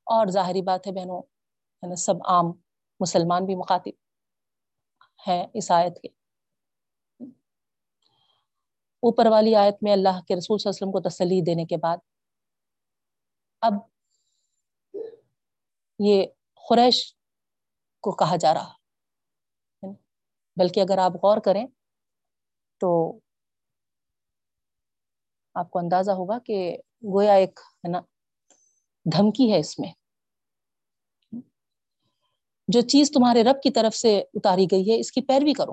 اور ظاہری بات ہے بہنوں سب عام مسلمان بھی مخاطب ہیں اس آیت کے۔ اوپر والی آیت میں اللہ کے رسول صلی اللہ علیہ وسلم کو تسلی دینے کے بعد، اب یہ خریش کو کہا جا رہا بلکہ اگر آپ غور کریں تو آپ کو اندازہ ہوگا کہ گویا ایک، ہے نا، دھمکی ہے اس میں۔ جو چیز تمہارے رب کی طرف سے اتاری گئی ہے، اس کی پیروی کرو۔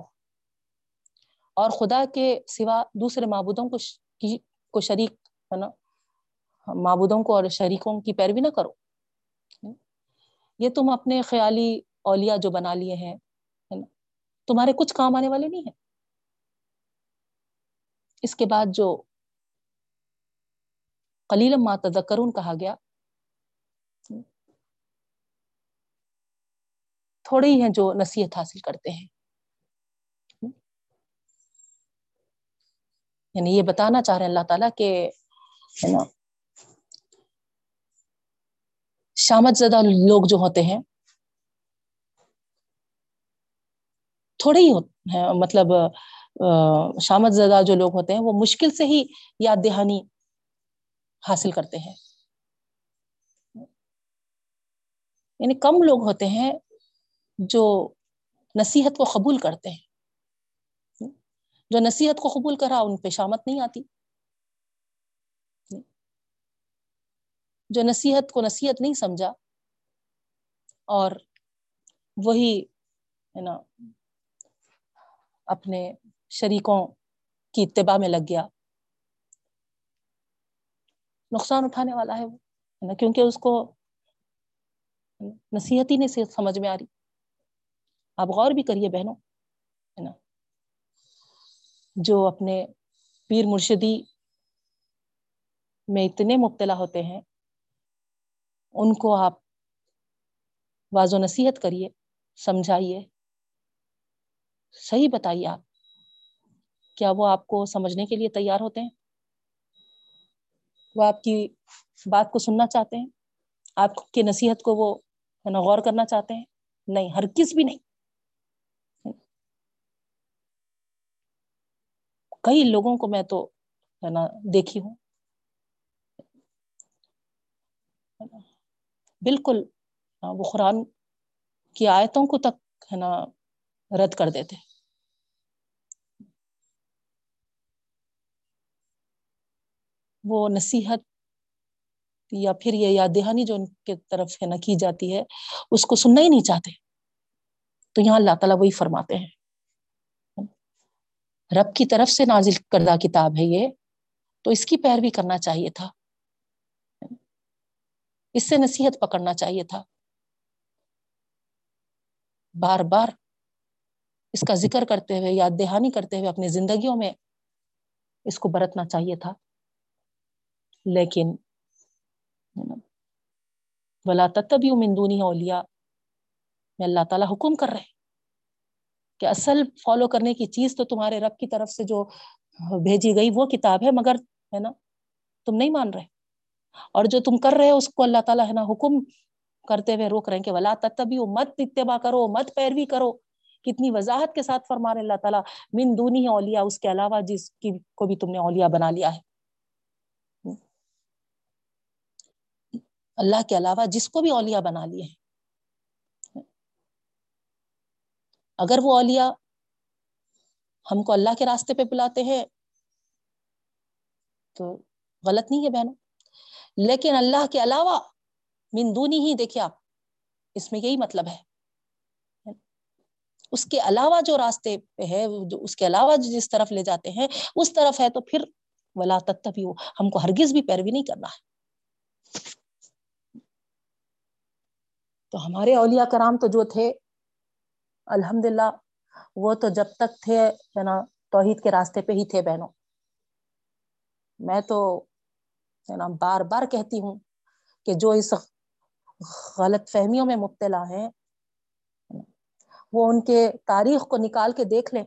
اور خدا کے سوا دوسرے معبودوں کو کو شریک، ہے نا؟ معبودوں کو اور شریکوں کی پیروی نہ کرو۔ یہ تم اپنے خیالی اولیاء جو بنا لیے ہیں تمہارے کچھ کام آنے والے نہیں ہیں۔ اس کے بعد جو کلیلم ما تذکرون کہا گیا تھوڑے ہی ہیں جو نصیحت حاصل کرتے ہیں۔ یعنی یہ بتانا چاہ رہے ہیں اللہ تعالیٰ کہ شامت زدہ لوگ جو ہوتے ہیں، تھوڑے ہی ہیں مطلب شامت زدہ جو لوگ ہوتے ہیں، وہ مشکل سے ہی یاد دہانی حاصل کرتے ہیں۔ یعنی کم لوگ ہوتے ہیں جو نصیحت کو قبول کرتے ہیں۔ جو نصیحت کو قبول کرا، ان پہ شامت نہیں آتی۔ جو نصیحت کو نصیحت نہیں سمجھا، اور وہی، ہے نا، اپنے شریکوں کی اتباع میں لگ گیا۔ نقصان اٹھانے والا ہے وہ کیونکہ اس کو نصیحت ہی نہیں سمجھ میں آ رہی۔ آپ غور بھی کریے بہنوں، ہے نا؟ جو اپنے پیر مرشدی میں اتنے مبتلا ہوتے ہیں، ان کو آپ واض و نصیحت کریے، سمجھائیے، صحیح بتائیے آپ، کیا وہ آپ کو سمجھنے کے لیے تیار ہوتے ہیں؟ وہ آپ کی بات کو سننا چاہتے ہیں؟ آپ کی نصیحت کو وہ ہے نا غور کرنا چاہتے ہیں؟ نہیں، ہر کس بھی نہیں۔ کئی لوگوں کو میں تو ہے نا دیکھی ہوں بالکل وہ قرآن کی آیتوں کو تک ہے نا رد کر دیتے وہ نصیحت یا پھر یہ یاد دہانی جو ان کے طرف ہے نا کی جاتی ہے اس کو سننا ہی نہیں چاہتے تو یہاں اللہ تعالیٰ وہی فرماتے ہیں رب کی طرف سے نازل کردہ کتاب ہے یہ، تو اس کی پیروی کرنا چاہیے تھا۔ اس سے نصیحت پکڑنا چاہیے تھا۔ بار بار اس کا ذکر کرتے ہوئے، یاد دہانی کرتے ہوئے اپنی زندگیوں میں اس کو برتنا چاہیے تھا۔ لیکن ولا تب مندونی اولیا میں اللہ تعالیٰ حکم کر رہے کہ اصل فالو کرنے کی چیز تو تمہارے رب کی طرف سے جو بھیجی گئی وہ کتاب ہے، مگر ہے نا، تم نہیں مان رہے۔ اور جو تم کر رہے ہو، اس کو اللہ تعالیٰ ہے نا حکم کرتے ہوئے روک رہے ہیں کہ ولا تبھی مت اتباع کرو، مت پیروی کرو۔ کتنی وضاحت کے ساتھ فرما رہے اللہ تعالیٰ۔ من دونی اولیا اس کے علاوہ جس کی کو بھی تم نے اولیا بنا لیا ہے۔ اللہ کے علاوہ جس کو بھی اولیا بنا لیے ہیں۔ اگر وہ اولیا ہم کو اللہ کے راستے پہ بلاتے ہیں، تو غلط نہیں ہے بہنوں۔ لیکن اللہ کے علاوہ مندونی ہی، دیکھیے آپ، اس میں یہی مطلب ہے۔ اس کے علاوہ جو راستے پہ ہے، جو اس کے علاوہ جس طرف لے جاتے ہیں، اس طرف ہے تو پھر ولا تبھی ہم کو ہرگز بھی پیروی نہیں کرنا ہے۔ تو ہمارے اولیاء کرام تو جو تھے الحمد للہ وہ تو جب تک تھے، ہے نا، توحید کے راستے پہ ہی تھے بہنوں۔ میں تو، ہے نا، بار بار کہتی ہوں کہ جو اس غلط فہمیوں میں مبتلا ہیں، وہ ان کے تاریخ کو نکال کے دیکھ لیں۔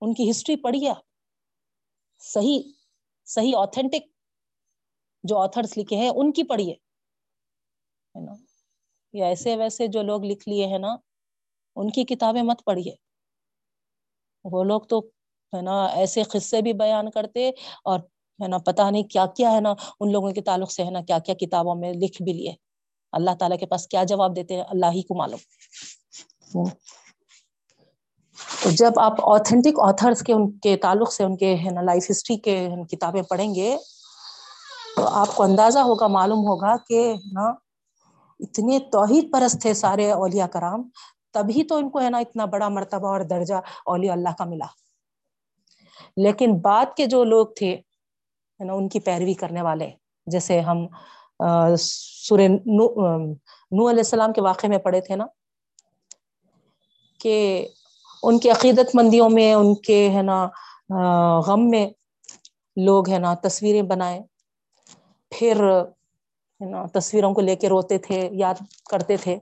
ان کی ہسٹری پڑھیے صحیح صحیح آتھینٹک جو آتھرس لکھے ہیں، ان کی پڑھیے نا۔ یا ایسے ویسے جو لوگ لکھ لیے ہیں نا، ان کی کتابیں مت پڑھیے۔ وہ لوگ تو ہے نا ایسے قصے بھی بیان کرتے اور ہے نا پتا نہیں کیا کیا ہے نا ان لوگوں کے تعلق سے ہے نا کیا کیا کتابوں میں لکھ بھی لیے۔ اللہ تعالیٰ کے پاس کیا جواب دیتے ہیں؟ اللہ ہی کو معلوم۔ تو جب آپ آتھینٹک آتھرس کے ان کے تعلق سے، ان کے ہے نا لائف ہسٹری کے کتابیں پڑھیں گے، تو آپ کو اندازہ ہوگا، معلوم ہوگا کہ نا اتنے توحید پرست تھے سارے اولیاء کرام، تبھی تو ان کو ہے نا اتنا بڑا مرتبہ اور درجہ اولیاء اللہ کا ملا۔ لیکن بعد کے جو لوگ تھے نا، ان کی پیروی کرنے والے، جیسے ہم سورہ نو نو علیہ السلام کے واقعے میں پڑھے تھے نا، کہ ان کی عقیدت مندیوں میں، ان کے ہے نا غم میں لوگ ہے نا تصویریں بنائے۔ پھر تصویروں کو لے کے روتے تھے، یاد کرتے تھے۔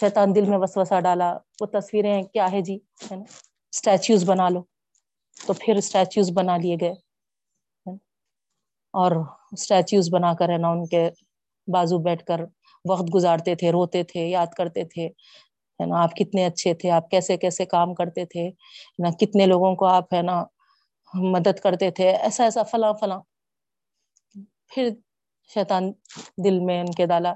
شیطان دل میں وسوسہ ڈالا، وہ تصویریں کیا ہے جی؟ ہے نا اسٹیچوز بنا لو۔ تو پھر اسٹیچوز بنا لیے گئے۔ اور اسٹیچوز بنا کر ہے نا، ان کے بازو بیٹھ کر وقت گزارتے تھے، روتے تھے، یاد کرتے تھے۔ ہے نا، آپ کتنے اچھے تھے، آپ کیسے کیسے کام کرتے تھے۔ نا، کتنے لوگوں کو آپ ہے نا مدد کرتے تھے، ایسا ایسا فلاں فلاں۔ پھر شیطان دل میں ان کے ڈالا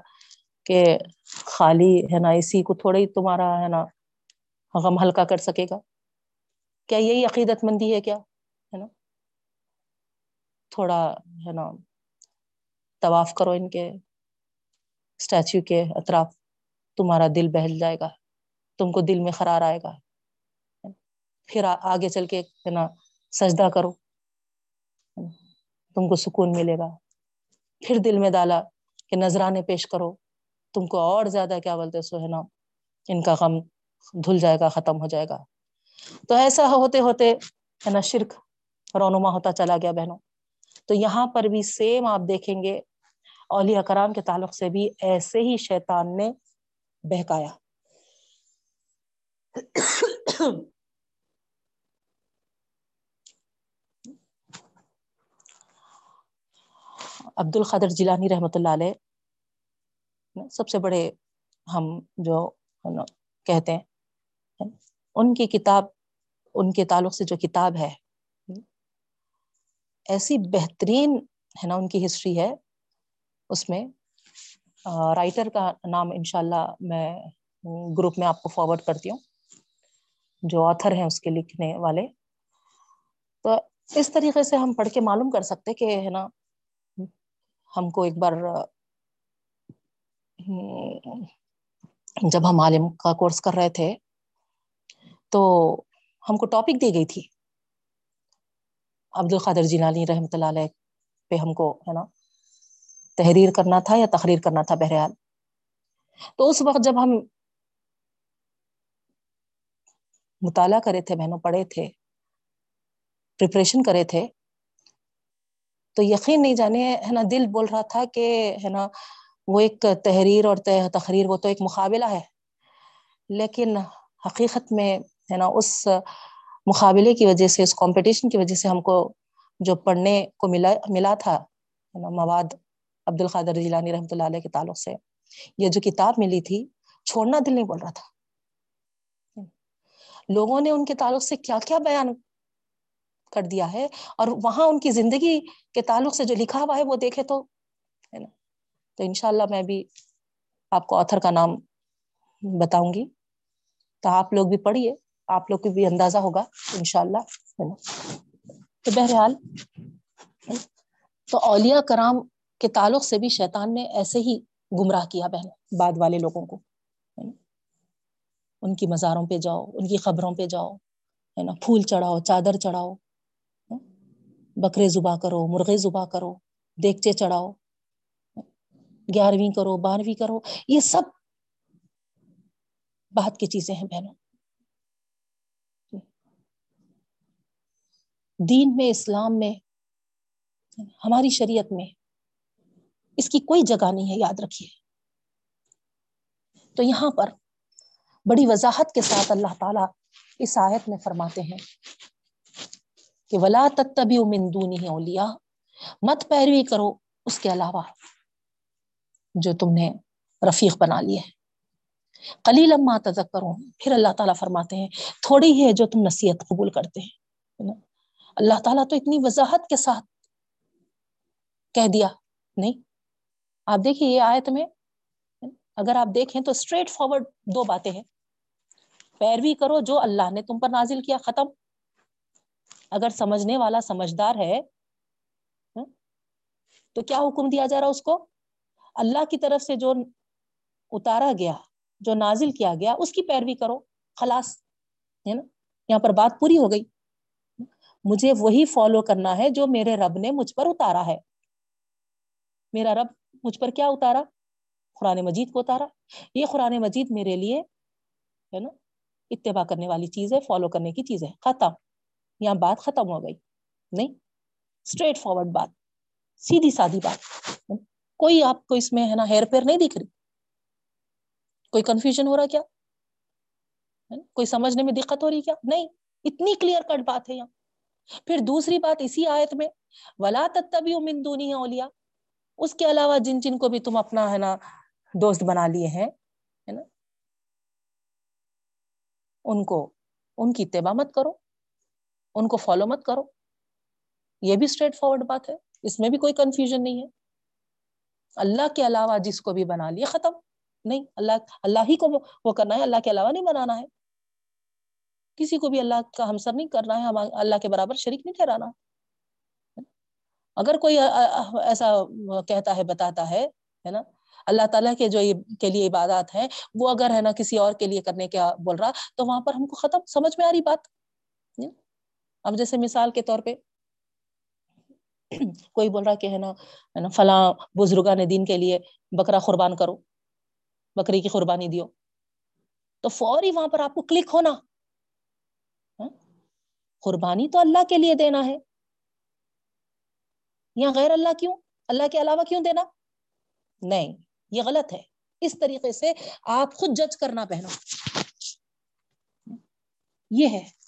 کہ خالی ہے نا، اسی کو تھوڑا ہی تمہارا ہے نا غم ہلکا کر سکے گا۔ کیا یہی عقیدت مندی ہے کیا؟ ہے نا؟ تھوڑا ہے نا، طواف کرو ان کے اسٹیچو کے اطراف، تمہارا دل بہل جائے گا، تم کو دل میں قرار آئے گا۔ پھر آگے چل کے ہے نا، سجدہ کرو۔ تم کو سکون ملے گا۔ پھر دل میں ڈالا کہ نذرانے پیش کرو۔ تم کو اور زیادہ کیا بولتے سو ہے نا ان کا غم دھل جائے گا، ختم ہو جائے گا۔ تو ایسا ہوتے ہوتے ہے نا، شرک رونما ہوتا چلا گیا بہنوں۔ تو یہاں پر بھی سیم آپ دیکھیں گے، اولیاء کرام کے تعلق سے بھی ایسے ہی شیطان نے بہکایا۔ عبد القادر جیلانی رحمۃ اللہ علیہ سب سے بڑے ہم جو کہتے ہیں، ان کی کتاب، ان کے تعلق سے جو کتاب ہے، ایسی بہترین ہے نا ان کی ہسٹری ہے، اس میں رائٹر کا نام انشاء اللہ میں گروپ میں آپ کو فارورڈ کرتی ہوں، جو آتھر ہیں اس کے لکھنے والے۔ تو اس طریقے سے ہم پڑھ کے معلوم کر سکتے کہ ہے نا ہم کو ایک بار جب ہم عالم کا کورس کر رہے تھے، تو ہم کو ٹاپک دی گئی تھی۔ عبد القادر جیلانی رحمۃ اللہ علیہ پہ ہم کو، ہے نا، تحریر کرنا تھا یا تقریر کرنا تھا بہرحال۔ تو اس وقت جب ہم مطالعہ کرے تھے، بہنوں پڑھے تھے پریپریشن کرے تھے تو یقین نہیں جانے، ہے نا، دل بول رہا تھا کہ، ہے نا، وہ ایک تحریر اور تقریر وہ تو ایک مقابلہ ہے۔ لیکن حقیقت میں، ہے نا، اس مقابلے کی وجہ سے، اس کمپٹیشن کی وجہ سے ہم کو جو پڑھنے کو ملا ملا تھا مواد عبد القادر جیلانی رحمۃ اللہ علیہ کے تعلق سے، یہ جو کتاب ملی تھی، چھوڑنا دل نہیں بول رہا تھا۔ لوگوں نے ان کے تعلق سے کیا کیا بیان کر دیا ہے اور وہاں ان کی زندگی کے تعلق سے جو لکھا ہوا ہے وہ دیکھے تو، ہے نا؟ تو ان شاء اللہ میں بھی آپ کو آتھر کا نام بتاؤں گی۔ تو آپ لوگ بھی پڑھیے، آپ لوگ کو بھی اندازہ ہوگا ان شاء اللہ ہے نا؟ تو بہرحال تو اولیاء کرام کے تعلق سے بھی شیطان نے ایسے ہی گمراہ کیا بہن، بعد والے لوگوں کو ان کی مزاروں پہ جاؤ، ان کی خبروں پہ جاؤ، ہے نا؟ پھول چڑھاؤ، چادر چڑھاؤ بکرے زبا کرو، مرغے زبا کرو دیگچے چڑھاؤ، گیارہویں کرو، بارہویں کرو، یہ سب بات کی چیزیں ہیں بہنوں۔ دین میں، اسلام میں، ہماری شریعت میں اس کی کوئی جگہ نہیں ہے، یاد رکھیے۔ تو یہاں پر بڑی وضاحت کے ساتھ اللہ تعالی اس آیت میں فرماتے ہیں۔ کہ ولا تتبی مندونی اولیا مت پیروی کرو اس کے علاوہ جو تم نے رفیق بنا لیے کلی لما تذکروں پھر اللہ تعالیٰ فرماتے ہیں، تھوڑی ہی ہے جو تم نصیحت قبول کرتے ہیں اللہ تعالیٰ تو اتنی وضاحت کے ساتھ کہہ دیا، نہیں؟ آپ دیکھیے یہ آیت میں، اگر آپ دیکھیں تو اسٹریٹ فارورڈ دو باتیں ہیں۔ پیروی کرو جو اللہ نے تم پر نازل کیا، ختم۔ اگر سمجھنے والا سمجھدار ہے ہاں، تو کیا حکم دیا جا رہا اس کو؟ اللہ کی طرف سے جو اتارا گیا، جو نازل کیا گیا، اس کی پیروی کرو، خلاص، ہے نا؟ یہاں پر بات پوری ہو گئی۔ مجھے وہی فالو کرنا ہے جو میرے رب نے مجھ پر اتارا ہے۔ میرا رب مجھ پر کیا اتارا؟ قرآن مجید کو اتارا۔ یہ قرآن مجید میرے لیے، ہے نا، اتباع کرنے والی چیز ہے فالو کرنے کی چیز ہے۔ ختم۔ یہاں بات ختم ہو گئی۔ نہیں اسٹریٹ فارورڈ بات، سیدھی سادی بات۔ کوئی آپ کو اس میں ہے نا ہیئر پیر نہیں دکھ رہی؟ کوئی کنفیوژن ہو رہا کیا؟ کوئی سمجھنے میں دقت ہو رہی کیا؟ نہیں، اتنی کلیئر کٹ بات ہے یہاں۔ پھر دوسری بات اسی آیت میں، ولا تبھی مندونی اولیا اس کے علاوہ جن جن کو بھی تم اپنا ہے نا دوست بنا لیے ہیں، ہے نا، ان کو، ان کی اتباع مت کرو۔ ان کو فالو مت کرو۔ یہ بھی اسٹریٹ فارورڈ بات ہے۔ اس میں بھی کوئی کنفیوژن نہیں ہے۔ اللہ کے علاوہ جس کو بھی بنا لیا ختم۔ نہیں، اللہ اللہ ہی کو وہ کرنا ہے۔ اللہ کے علاوہ نہیں بنانا ہے۔ کسی کو بھی اللہ کا ہمسر نہیں کرنا ہے۔ ہم اللہ کے برابر شریک نہیں ٹھہرانا۔ اگر کوئی ایسا کہتا ہے، بتاتا ہے نا؟ اللہ تعالیٰ کے جو کے لیے عبادات ہیں، وہ اگر، ہے نا، کسی اور کے لیے کرنے کا بول رہا، تو وہاں پر ہم کو ختم۔ سمجھ میں آ رہی بات؟ اب جیسے مثال کے طور پہ کوئی بول رہا کہ ہے نا فلاں بزرگان دین کے لیے بکرا قربان کرو، بکری کی قربانی دیو۔ تو فوری وہاں پر آپ کو کلک ہونا۔ ہاں؟ قربانی تو اللہ کے لیے دینا ہے۔ یا غیر اللہ کیوں؟ اللہ کے علاوہ کیوں دینا؟ نہیں، یہ غلط ہے۔ اس طریقے سے آپ خود جج کرنا پہنو یہ ہے۔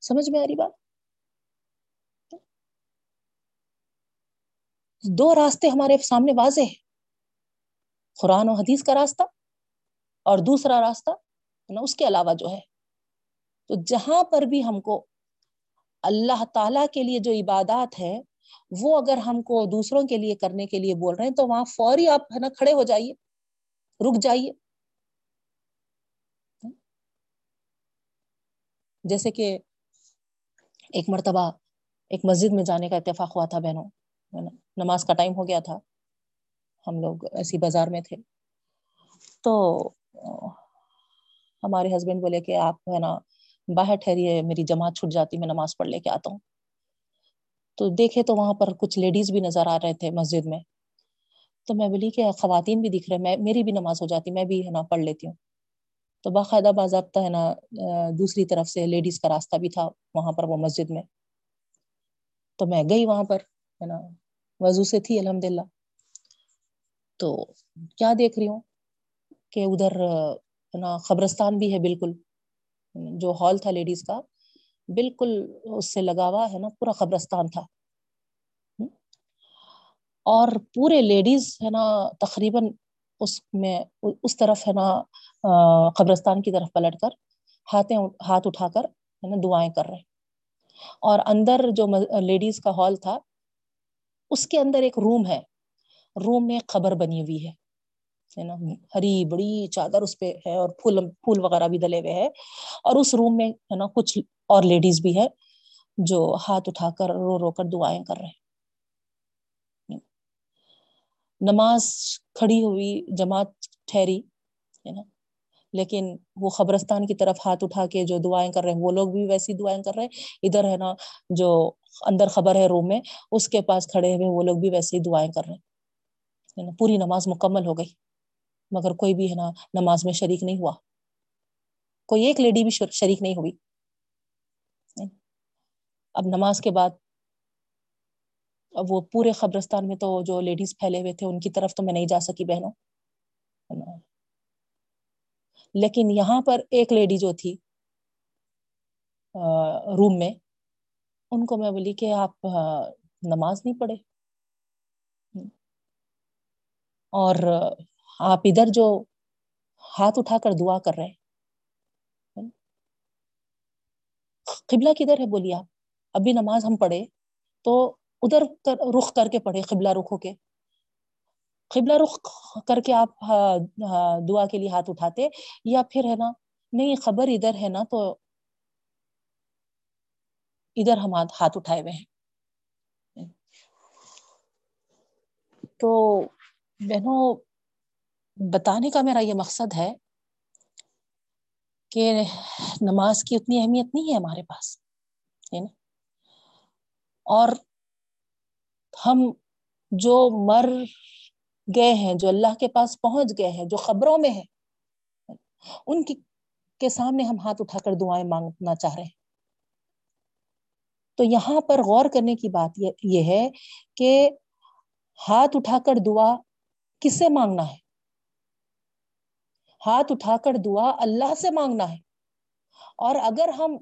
سمجھ میں آ رہی بات؟ دو راستے ہمارے سامنے واضح ہیں۔ قرآن و حدیث کا راستہ اور دوسرا راستہ نا اس کے علاوہ جو ہے۔ تو جہاں پر بھی ہم کو اللہ تعالی کے لیے جو عبادات ہے وہ اگر ہم کو دوسروں کے لیے کرنے کے لیے بول رہے ہیں، تو وہاں فوری آپ ہے نا کھڑے ہو جائیے، رک جائیے۔ جیسے کہ ایک مرتبہ ایک مسجد میں جانے کا اتفاق ہوا تھا بہنوں نماز کا ٹائم ہو گیا تھا، ہم لوگ ایسی بازار میں تھے۔ تو ہمارے ہسبینڈ بولے کہ آپ، ہے نا، باہر ٹھہریے، میری جماعت چھٹ جاتی، میں نماز پڑھ لے کے آتا ہوں۔ تو دیکھے تو وہاں پر کچھ لیڈیز بھی نظر آ رہے تھے مسجد میں۔ تو میں بولی کہ خواتین بھی دکھ رہے میں، میری بھی نماز ہو جاتی، میں بھی، ہے نا، پڑھ لیتی ہوں۔ تو باقاعدہ باضابطہ ہے نا دوسری طرف سے لیڈیز کا راستہ بھی تھا وہاں پر وہ مسجد میں۔ تو میں گئی وہاں پر، ہے نا، وضو سے تھی الحمد للہ تو کیا دیکھ رہی ہوں کہ ادھر نا، قبرستان بھی ہے بالکل۔ جو ہال تھا لیڈیز کا، بالکل اس سے لگا ہوا ہے نا، پورا قبرستان تھا۔ اور پورے لیڈیز ہے نا، تقریباً اس میں، اس طرف ہے نا قبرستان کی طرف پلٹ کر ہاتھیں ہاتھ اٹھا کر ہے نا دعائیں کر رہے۔ اور اندر جو لیڈیز کا ہال تھا، اس کے اندر ایک روم ہے۔ روم میں خبر بنی ہوئی ہے۔ نا، ہری، بڑی چادر اس پہ ہے اور پھول پھول وغیرہ بھی ڈلے ہوئے ہے اور اس روم میں ہے نا کچھ اور لیڈیز بھی ہے جو ہاتھ اٹھا کر رو رو کر دعائیں کر رہے ہیں۔ نماز کھڑی ہوئی جماعت ٹھہری ہے نا لیکن وہ قبرستان کی طرف ہاتھ اٹھا کے جو دعائیں کر رہے ہیں، وہ لوگ بھی ویسی دعائیں کر رہے ہیں۔ ادھر ہے نا، جو اندر خبر ہے روم میں، اس کے پاس کھڑے ہوئے وہ لوگ بھی ویسے ہی دعائیں کر رہے ہیں۔ پوری نماز مکمل ہو گئی۔ مگر کوئی بھی ہے نا، نماز میں شریک نہیں ہوا۔ کوئی ایک لیڈی بھی شریک نہیں ہوئی۔ اب نماز کے بعد وہ پورے قبرستان میں تو جو لیڈیز پھیلے ہوئے تھے، ان کی طرف تو میں نہیں جا سکی بہنوں۔ لیکن یہاں پر ایک لیڈی جو تھی روم میں، ان کو میں بولی کہ آپ نماز نہیں پڑھے۔ اور آپ ادھر جو ہاتھ اٹھا کر دعا کر رہے قبلہ کدھر ہے بولیے آپ؟ ابھی نماز ہم پڑھے تو ادھر رخ کر کے پڑھے قبلہ رخ ہو کے قبلہ رخ کر کے آپ دعا کے لیے ہاتھ اٹھاتے یا پھر ہے نا، نہیں، خبر ادھر ہے نا تو ادھر ہم ہاتھ اٹھائے ہوئے ہیں۔ تو بہنوں، بتانے کا میرا یہ مقصد ہے کہ نماز کی اتنی اہمیت نہیں ہے ہمارے پاس، ہے نا؟ اور ہم جو مر گئے ہیں، جو اللہ کے پاس پہنچ گئے ہیں، جو خبروں میں ہے ان کی کے سامنے ہم ہاتھ اٹھا کر دعائیں مانگنا چاہ رہے ہیں۔ تو یہاں پر غور کرنے کی بات یہ ہے کہ ہاتھ اٹھا کر دعا کس سے مانگنا ہے؟ ہاتھ اٹھا کر دعا اللہ سے مانگنا ہے۔ اور اگر ہم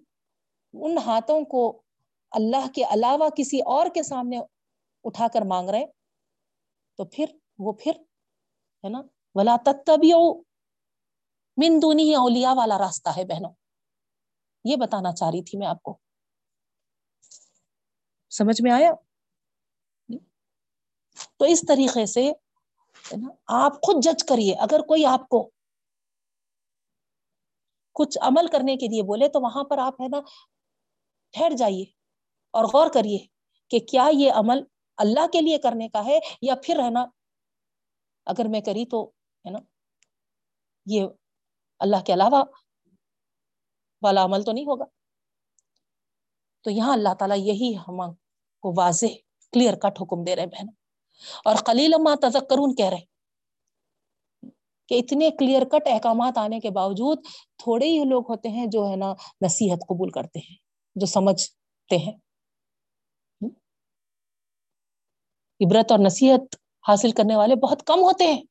ان ہاتھوں کو اللہ کے علاوہ کسی اور کے سامنے اٹھا کر مانگ رہے تو پھر وہ پھر، ہے نا، ولا تب مندونی ہی اولیا والا راستہ ہے بہنوں۔ یہ بتانا چاہ رہی تھی میں آپ کو۔ سمجھ میں آیا؟ تو اس طریقے سے آپ خود جج کریے۔ اگر کوئی آپ کو کچھ عمل کرنے کے لیے بولے، تو وہاں پر آپ، ہے نا، ٹھہر جائیے اور غور کریے کہ کیا یہ عمل اللہ کے لیے کرنے کا ہے یا پھر ہے نا اگر میں کری تو، ہے نا؟ یہ اللہ کے علاوہ والا عمل تو نہیں ہوگا۔ تو یہاں اللہ تعالیٰ یہی ہم کو واضح کلیئر کٹ حکم دے رہے ہیں بہن اور خلیل ما تذکرون کہہ رہے کہ اتنے کلیئر کٹ احکامات آنے کے باوجود تھوڑے ہی لوگ ہوتے ہیں جو، ہے نا، نصیحت قبول کرتے ہیں، جو سمجھتے ہیں۔ عبرت اور نصیحت حاصل کرنے والے بہت کم ہوتے ہیں۔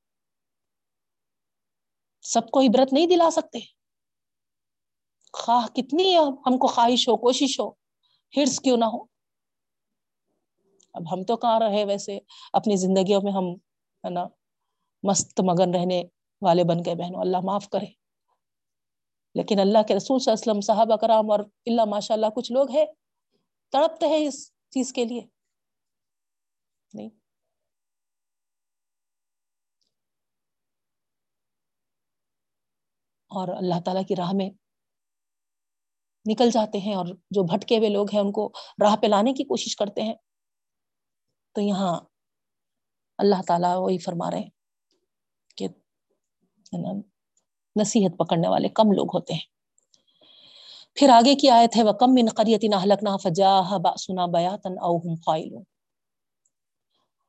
سب کو عبرت نہیں دلا سکتے۔ خواہ کتنی ہم کو خواہش ہو، کوشش ہو، ہرس کیوں نہ ہو۔ اب ہم تو کہاں رہے ویسے؟ اپنی زندگیوں میں ہم، ہے نا، مست مگن رہنے والے بن گئے بہنوں، اللہ معاف کرے۔ لیکن اللہ کے رسول صلی اللہ علیہ وسلم صاحب اکرام اور اللہ ماشاء اللہ کچھ لوگ ہیں، تڑپتے ہیں اس چیز کے لیے۔ نہیں اور اللہ تعالی کی راہ میں نکل جاتے ہیں اور جو بھٹکے ہوئے لوگ ہیں ان کو راہ پہ لانے کی کوشش کرتے ہیں۔ تو یہاں اللہ تعالیٰ وہی فرما رہے ہیں کہ نصیحت پکڑنے والے کم لوگ ہوتے ہیں۔ پھر آگے کی آیت ہے وہ کم من قریت نہ فجا سنا بیاتن اوہم خائلون۔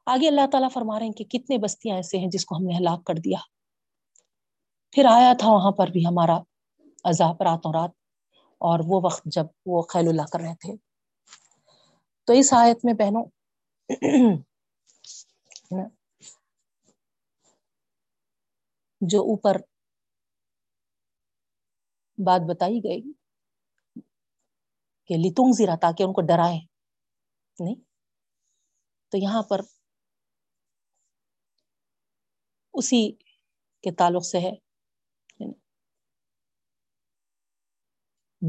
آگے اللہ تعالیٰ فرما رہے ہیں کہ کتنے بستیاں ایسے ہیں جس کو ہم نے ہلاک کر دیا۔ پھر آیا تھا وہاں پر بھی ہمارا عذاب راتوں رات، اور وہ وقت جب وہ خیل اللہ کر رہے تھے۔ تو اس آیت میں بہنوں، جو اوپر بات بتائی گئی کہ لتنگ زیرا تاکہ ان کو ڈرائے نہیں؟ تو یہاں پر اسی کے تعلق سے ہے۔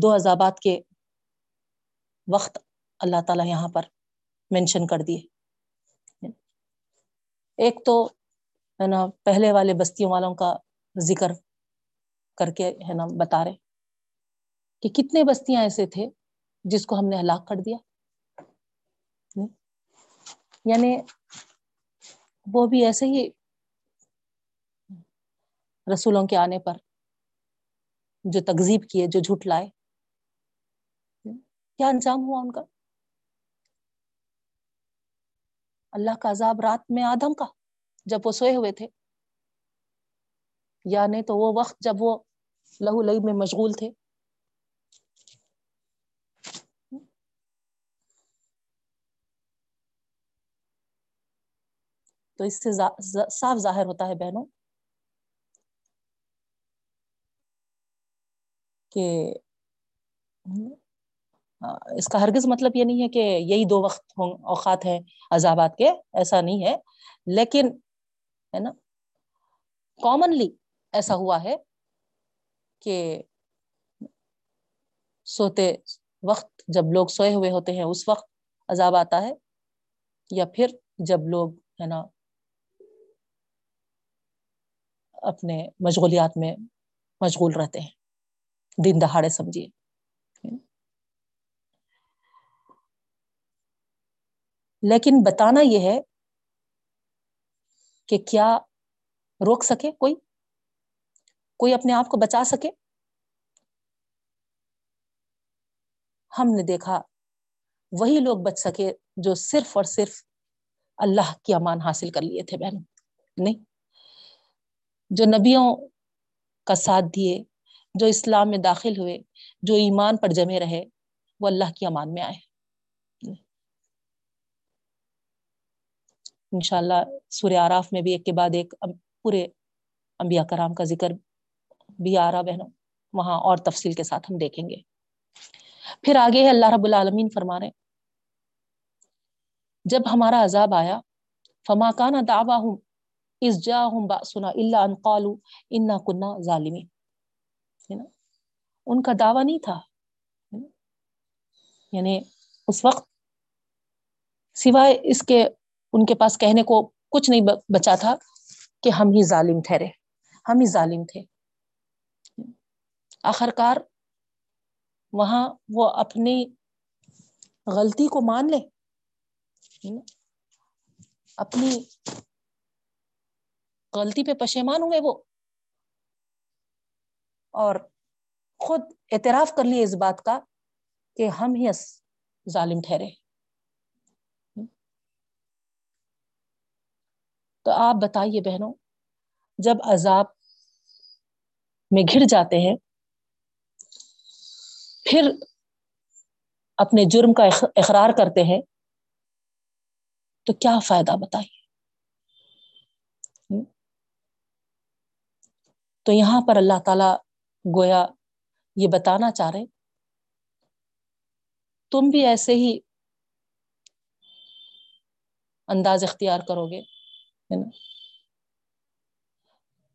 دو عذابات کے وقت اللہ تعالی یہاں پر مینشن کر دیے۔ ایک تو ہے نا، پہلے والے بستیوں والوں کا ذکر کر کے ہے نا بتا رہے کہ کتنے بستیاں ایسے تھے جس کو ہم نے ہلاک کر دیا۔ یعنی وہ بھی ایسے ہی رسولوں کے آنے پر جو تکزیب کیے جو جھوٹ لائے۔ کیا انجام ہوا ان کا؟ اللہ کا عذاب رات میں آدم کا، جب وہ سوئے ہوئے تھے۔ یا نہیں تو وہ وقت جب وہ لہو لئی میں مشغول تھے۔ تو اس سے صاف ظاہر ہوتا ہے بہنوں۔ کہ اس کا ہرگز مطلب یہ نہیں ہے کہ یہی دو وقت اوقات ہیں عذابات کے، ایسا نہیں ہے۔ لیکن ہے نا کامنلی ایسا ہوا ہے کہ سوتے وقت جب لوگ سوئے ہوئے ہوتے ہیں، اس وقت عذاب آتا ہے، یا پھر جب لوگ ہے نا اپنے مشغولیات میں مشغول رہتے ہیں۔ دن دہاڑے سمجھیے۔ لیکن بتانا یہ ہے کہ کیا روک سکے کوئی؟ کوئی اپنے آپ کو بچا سکے؟ ہم نے دیکھا وہی لوگ بچ سکے جو صرف اور صرف اللہ کی امان حاصل کر لیے تھے بہن، نہیں؟ جو نبیوں کا ساتھ دیے جو اسلام میں داخل ہوئے، جو ایمان پر جمے رہے، وہ اللہ کی امان میں آئے۔ انشاءاللہ سورہ آراف میں بھی ایک کے بعد ایک پورے انبیاء کرام کا ذکر بھی آ رہا بہنوں، وہاں اور تفصیل کے ساتھ ہم دیکھیں گے۔ پھر آگے ہے، اللہ رب العالمین فرما رہے جب ہمارا عذاب آیا، فما کانا دعوا ہوں اس جا ہوں باسنا اللہ ان قالو انا کنہ ظالمی ان کا دعویٰ نہیں تھا۔ یعنی اس وقت سوائے اس کے ان کے پاس کہنے کو کچھ نہیں بچا تھا کہ ہم ہی ظالم ٹھہرے۔ ہم ہی ظالم تھے۔ آخر کار وہاں وہ اپنی غلطی کو مان لے۔ اپنی غلطی پہ پشیمان ہوئے وہ۔ اور خود اعتراف کر لیے اس بات کا کہ ہم ہی ظالم ٹھہرے تو آپ بتائیے بہنوں، جب عذاب میں گھر جاتے ہیں، پھر اپنے جرم کا اقرار کرتے ہیں، تو کیا فائدہ بتائیے؟ تو یہاں پر اللہ تعالی گویا یہ بتانا چاہ رہے تم بھی ایسے ہی انداز اختیار کرو گے، ہے نا؟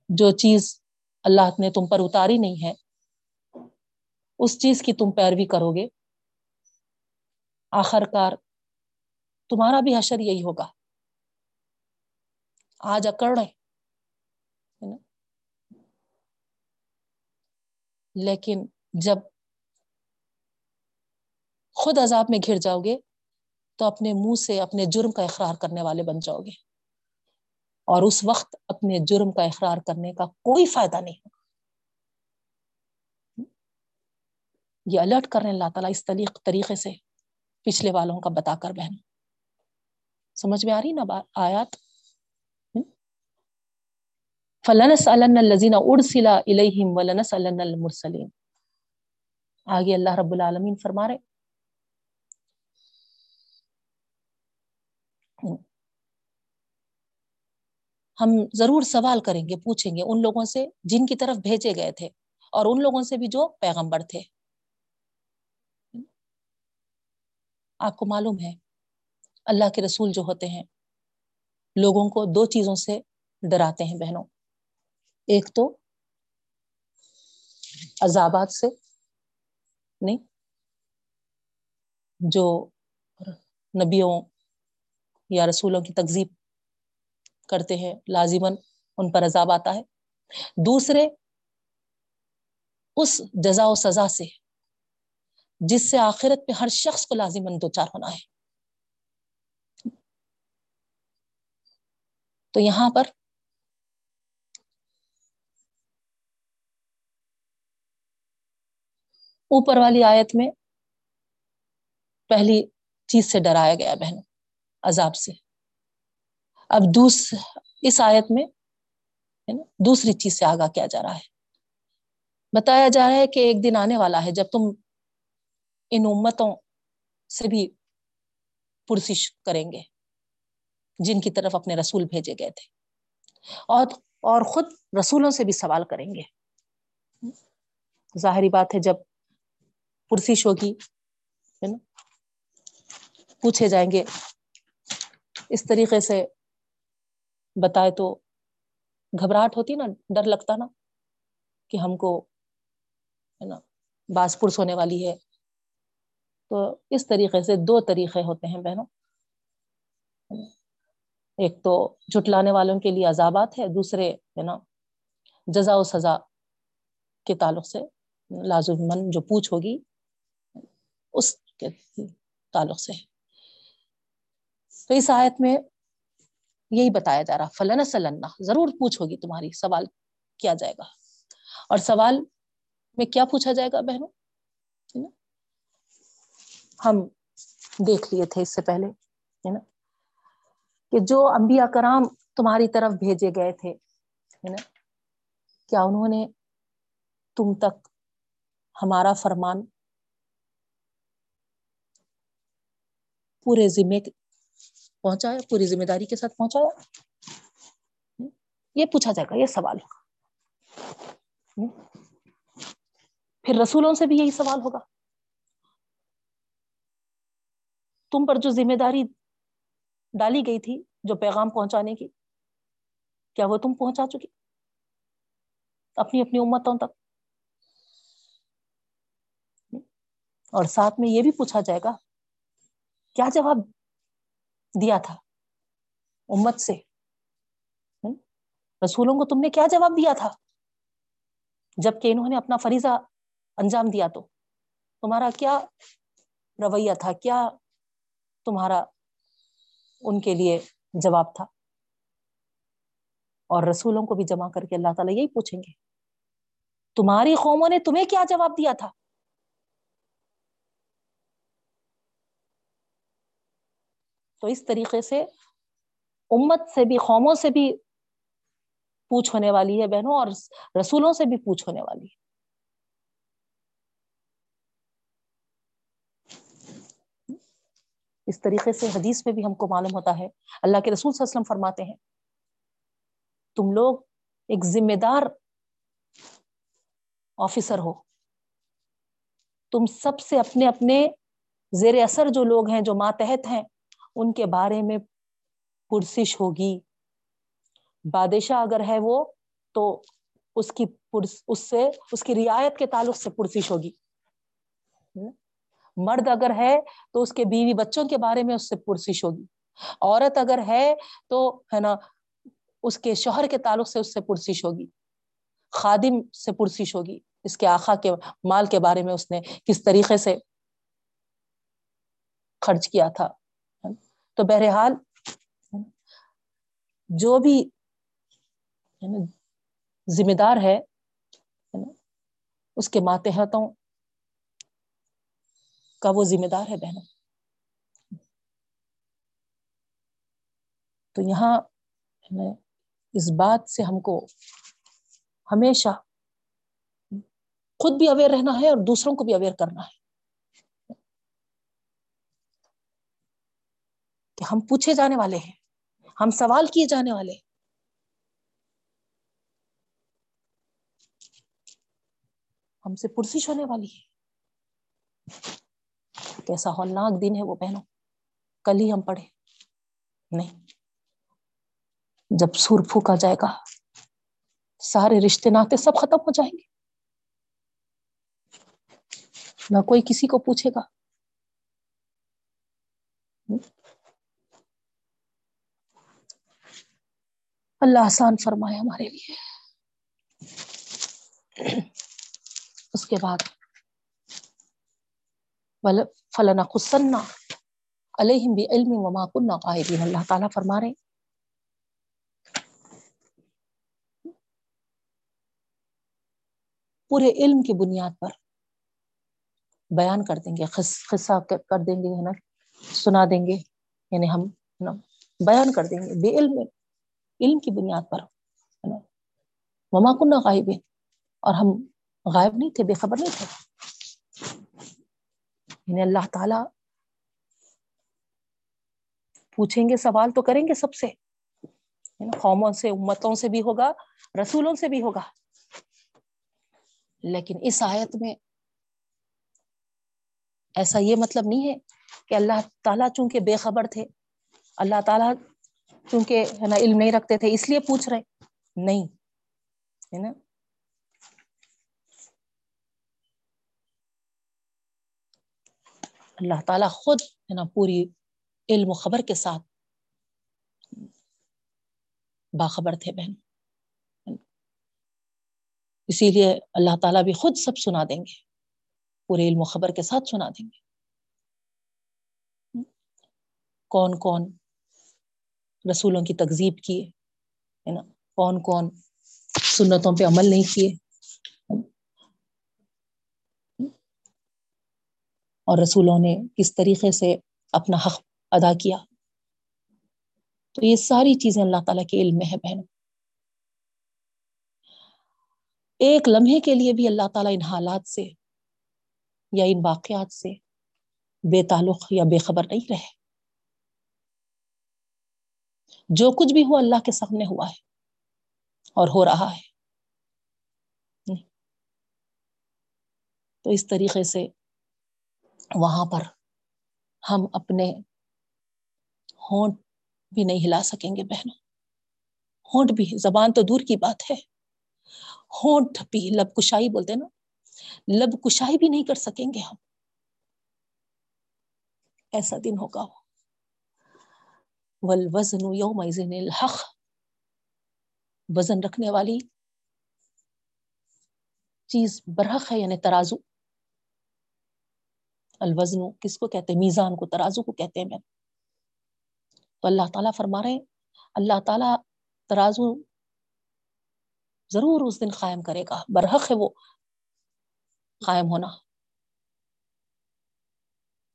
جو چیز اللہ نے تم پر اتاری نہیں ہے، اس چیز کی تم پیروی کرو گے۔ آخر کار تمہارا بھی حشر یہی ہوگا۔ آج اکڑ رہے لیکن جب خود عذاب میں گھر جاؤ گے تو اپنے منہ سے اپنے جرم کا اقرار کرنے والے بن جاؤ گے۔ اور اس وقت اپنے جرم کا اقرار کرنے کا کوئی فائدہ نہیں۔ ہوگا یہ الرٹ کر رہے ہیں اللہ تعالیٰ اس طریق طریقے سے پچھلے والوں کا بتا کر بہن۔ سمجھ میں آ رہی نا آیات؟ فلنس الزین ارسلا الہم ولنس المرسلین آگے اللہ رب العالمین فرما رہے ہم ضرور سوال کریں گے، پوچھیں گے۔ ان لوگوں سے جن کی طرف بھیجے گئے تھے اور ان لوگوں سے بھی جو پیغمبر تھے۔ آپ کو معلوم ہے، اللہ کے رسول جو ہوتے ہیں، لوگوں کو دو چیزوں سے ڈراتے ہیں بہنوں۔ ایک تو عذابات سے نہیں جو نبیوں یا رسولوں کی تقزیب کرتے ہیں لازمن ان پر عذاب آتا ہے۔ دوسرے، اس جزا و سزا سے، جس سے آخرت پہ ہر شخص کو لازمن دو چار ہونا ہے۔ تو یہاں پر اوپر والی آیت میں پہلی چیز سے ڈرایا گیا بہن عذاب سے۔ اب دوس، اس آیت میں دوسری چیز سے آگاہ کیا جا رہا ہے۔ بتایا جا رہا ہے کہ ایک دن آنے والا ہے جب تم ان امتوں سے بھی پرسش کریں گے، جن کی طرف اپنے رسول بھیجے گئے تھے۔ اور اور خود رسولوں سے بھی سوال کریں گے۔ ظاہری بات ہے جب پرسش ہوگی ہے نا؟ پوچھے جائیں گے۔ اس طریقے سے بتائے تو گھبراہٹ ہوتی نا، ڈر لگتا نا کہ ہم کو، ہے نا باس پرس ہونے والی ہے۔ تو اس طریقے سے دو طریقے ہوتے ہیں بہنوں۔ ایک تو جھٹلانے والوں کے لیے عذابات ہے، دوسرے، ہے نا، جزا و سزا کے تعلق سے لازمن جو پوچھ ہوگی۔ اس کے تعلق سے۔ تو اس آیت میں یہی بتایا جا رہا فلاں سلنا ضرور پوچھ ہوگی تمہاری، سوال کیا جائے گا؟ اور سوال میں کیا پوچھا جائے گا بہنوں؟ ہم دیکھ لیے تھے اس سے پہلے، ہے نا؟ کہ جو انبیاء کرام تمہاری طرف بھیجے گئے تھے، ہے نا؟ کیا انہوں نے تم تک ہمارا فرمان پورے ذمے پہنچایا، پوری ذمہ داری کے ساتھ پہنچایا۔ یہ پوچھا جائے گا، یہ سوال ہوگا۔ پھر رسولوں سے بھی یہی سوال ہوگا۔ تم پر جو ذمہ داری ڈالی گئی تھی، جو پیغام پہنچانے کی، کیا وہ تم پہنچا چکی؟ اپنی اپنی امتوں تک۔ اور ساتھ میں یہ بھی پوچھا جائے گا کیا جواب دیا تھا امت سے؟ رسولوں کو تم نے کیا جواب دیا تھا؟ جبکہ انہوں نے اپنا فریضہ انجام دیا تو تمہارا کیا رویہ تھا؟ کیا تمہارا ان کے لیے جواب تھا؟ اور رسولوں کو بھی جمع کر کے اللہ تعالیٰ یہی پوچھیں گے، تمہاری قوموں نے تمہیں کیا جواب دیا تھا؟ تو اس طریقے سے امت سے بھی، قوموں سے بھی پوچھ ہونے والی ہے بہنوں، اور رسولوں سے بھی پوچھ ہونے والی ہے۔ اس طریقے سے حدیث میں بھی ہم کو معلوم ہوتا ہے، اللہ کے رسول صلی اللہ علیہ وسلم فرماتے ہیں، تم لوگ ایک ذمہ دار آفیسر ہو۔ تم سب سے اپنے اپنے زیر اثر جو لوگ ہیں، جو ماتحت ہیں ان کے بارے میں پرسش ہوگی۔ بادشاہ اگر ہے وہ، تو اس کی پرس، اس سے، اس کی رعایت کے تعلق سے پرسش ہوگی۔ مرد اگر ہے، تو اس کے بیوی بچوں کے بارے میں اس سے پرسش ہوگی۔ عورت اگر ہے، تو، ہے نا، اس کے شوہر کے تعلق سے اس سے پرسش ہوگی۔ خادم سے پرسش ہوگی۔ اس کے آخا کے مال کے بارے میں اس نے کس طریقے سے خرچ کیا تھا۔ تو بہرحال جو بھی یعنی ذمہ دار ہے یعنی اس کے ماتحتوں کا وہ ذمہ دار ہے بہنوں۔ تو یہاں یعنی اس بات سے ہم کو ہمیشہ خود بھی اویئر رہنا ہے اور دوسروں کو بھی اویئر کرنا ہے۔ کہ ہم پوچھے جانے والے ہیں، ہم سوال کیے جانے والے ہم سے پرسش ہونے والی ہے۔ کیسا ہولناک دن ہے وہ بہنوں۔ کل ہی ہم پڑھے نہیں۔ جب سور پھونکا جائے گا، سارے رشتے ناطے سب ختم ہو جائیں گے۔ نہ کوئی کسی کو پوچھے گا۔ اللہ آسان فرمائے ہمارے لیے۔ اس کے بعد فلانا خسنا علیہم بھی علم وما کنہ قائدین اللہ تعالیٰ فرما رہے پورے علم کی بنیاد پر بیان کر دیں گے قصہ کر دیں گے، ہے نا؟ سنا دیں گے یعنی ہم بیان کر دیں گے۔ بے علم علم کی بنیاد پر مما کنہ غائب اور ہم غائب نہیں تھے، بے خبر نہیں تھے۔ یعنی اللہ تعالی پوچھیں گے سوال تو کریں گے سب سے۔ یعنی قوموں سے، امتوں سے بھی ہوگا، رسولوں سے بھی ہوگا۔ لیکن اس آیت میں ایسا یہ مطلب نہیں ہے کہ اللہ تعالیٰ چونکہ بے خبر تھے، اللہ تعالیٰ چونکہ ہے نا علم نہیں رکھتے تھے، اس لیے پوچھ رہے۔ نہیں، ہے نا؟ اللہ تعالیٰ خود ہے نا پوری علم و خبر کے ساتھ باخبر تھے بہن۔ اسی لیے اللہ تعالیٰ بھی خود سب سنا دیں گے۔ پورے علم و خبر کے ساتھ سنا دیں گے۔ کون کون؟ رسولوں کی تکزیب کیے ہے نا؟ کون کون سنتوں پہ عمل نہیں کیے۔ اور رسولوں نے کس طریقے سے اپنا حق ادا کیا۔ تو یہ ساری چیزیں اللہ تعالیٰ کے علم میں ہے بہن ایک لمحے کے لیے بھی اللہ تعالیٰ ان حالات سے یا ان واقعات سے بے تعلق یا بے خبر نہیں رہے۔ جو کچھ بھی ہوا اللہ کے سامنے ہوا ہے اور ہو رہا ہے۔ تو اس طریقے سے وہاں پر ہم اپنے ہونٹ بھی نہیں ہلا سکیں گے بہنوں۔ ہونٹ بھی، زبان تو دور کی بات ہے۔ ہونٹ بھی، لب کشائی بولتے نا۔ لب کشائی بھی نہیں کر سکیں گے ہم۔ ایسا دن ہوگا۔ وہ والوزن یومئذن الحق، وزن رکھنے والی چیز برحق ہے یعنی ترازو۔ الوزن کس کو کہتے ہیں؟ میزان کو، ترازو کو کہتے ہیں۔ میں تو اللہ تعالیٰ فرما رہے اللہ تعالیٰ ترازو ضرور اس دن قائم کرے گا۔ برحق ہے وہ، قائم ہونا۔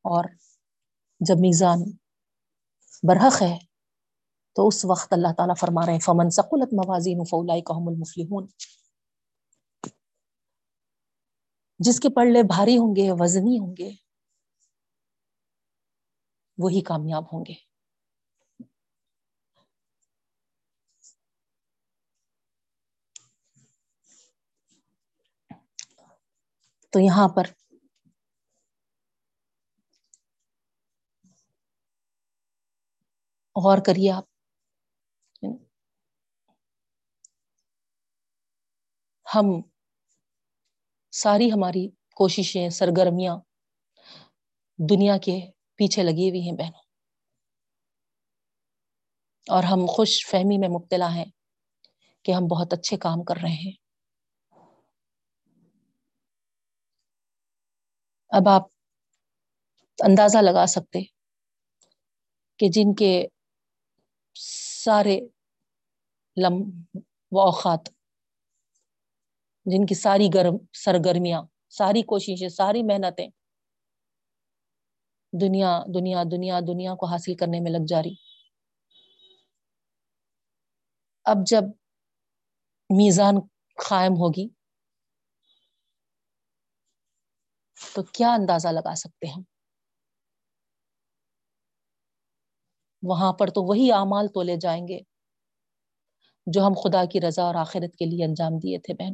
اور جب میزان برحق ہے۔ تو اس وقت اللہ تعالیٰ فرما رہے ہیں، فمن سقلت موازین فولائی کا المفلحون۔ جس کے پڑھلے بھاری ہوں گے، وزنی ہوں گے، وہی کامیاب ہوں گے۔ تو یہاں پر غور کریے آپ۔ ہم ساری ہماری کوششیں، سرگرمیاں دنیا کے پیچھے لگی ہوئی ہیں بہنوں۔ اور ہم خوش فہمی میں مبتلا ہیں کہ ہم بہت اچھے کام کر رہے ہیں۔ اب آپ اندازہ لگا سکتے کہ جن کے سارے لم و اوقات جن کی ساری گرم، سرگرمیاں، ساری کوششیں، ساری محنتیں دنیا دنیا دنیا دنیا کو حاصل کرنے میں لگ جا رہی۔ اب جب میزان قائم ہوگی، تو کیا اندازہ لگا سکتے ہم؟ وہاں پر تو وہی اعمال تولے جائیں گے جو ہم خدا کی رضا اور آخرت کے لیے انجام دیے تھے بہن۔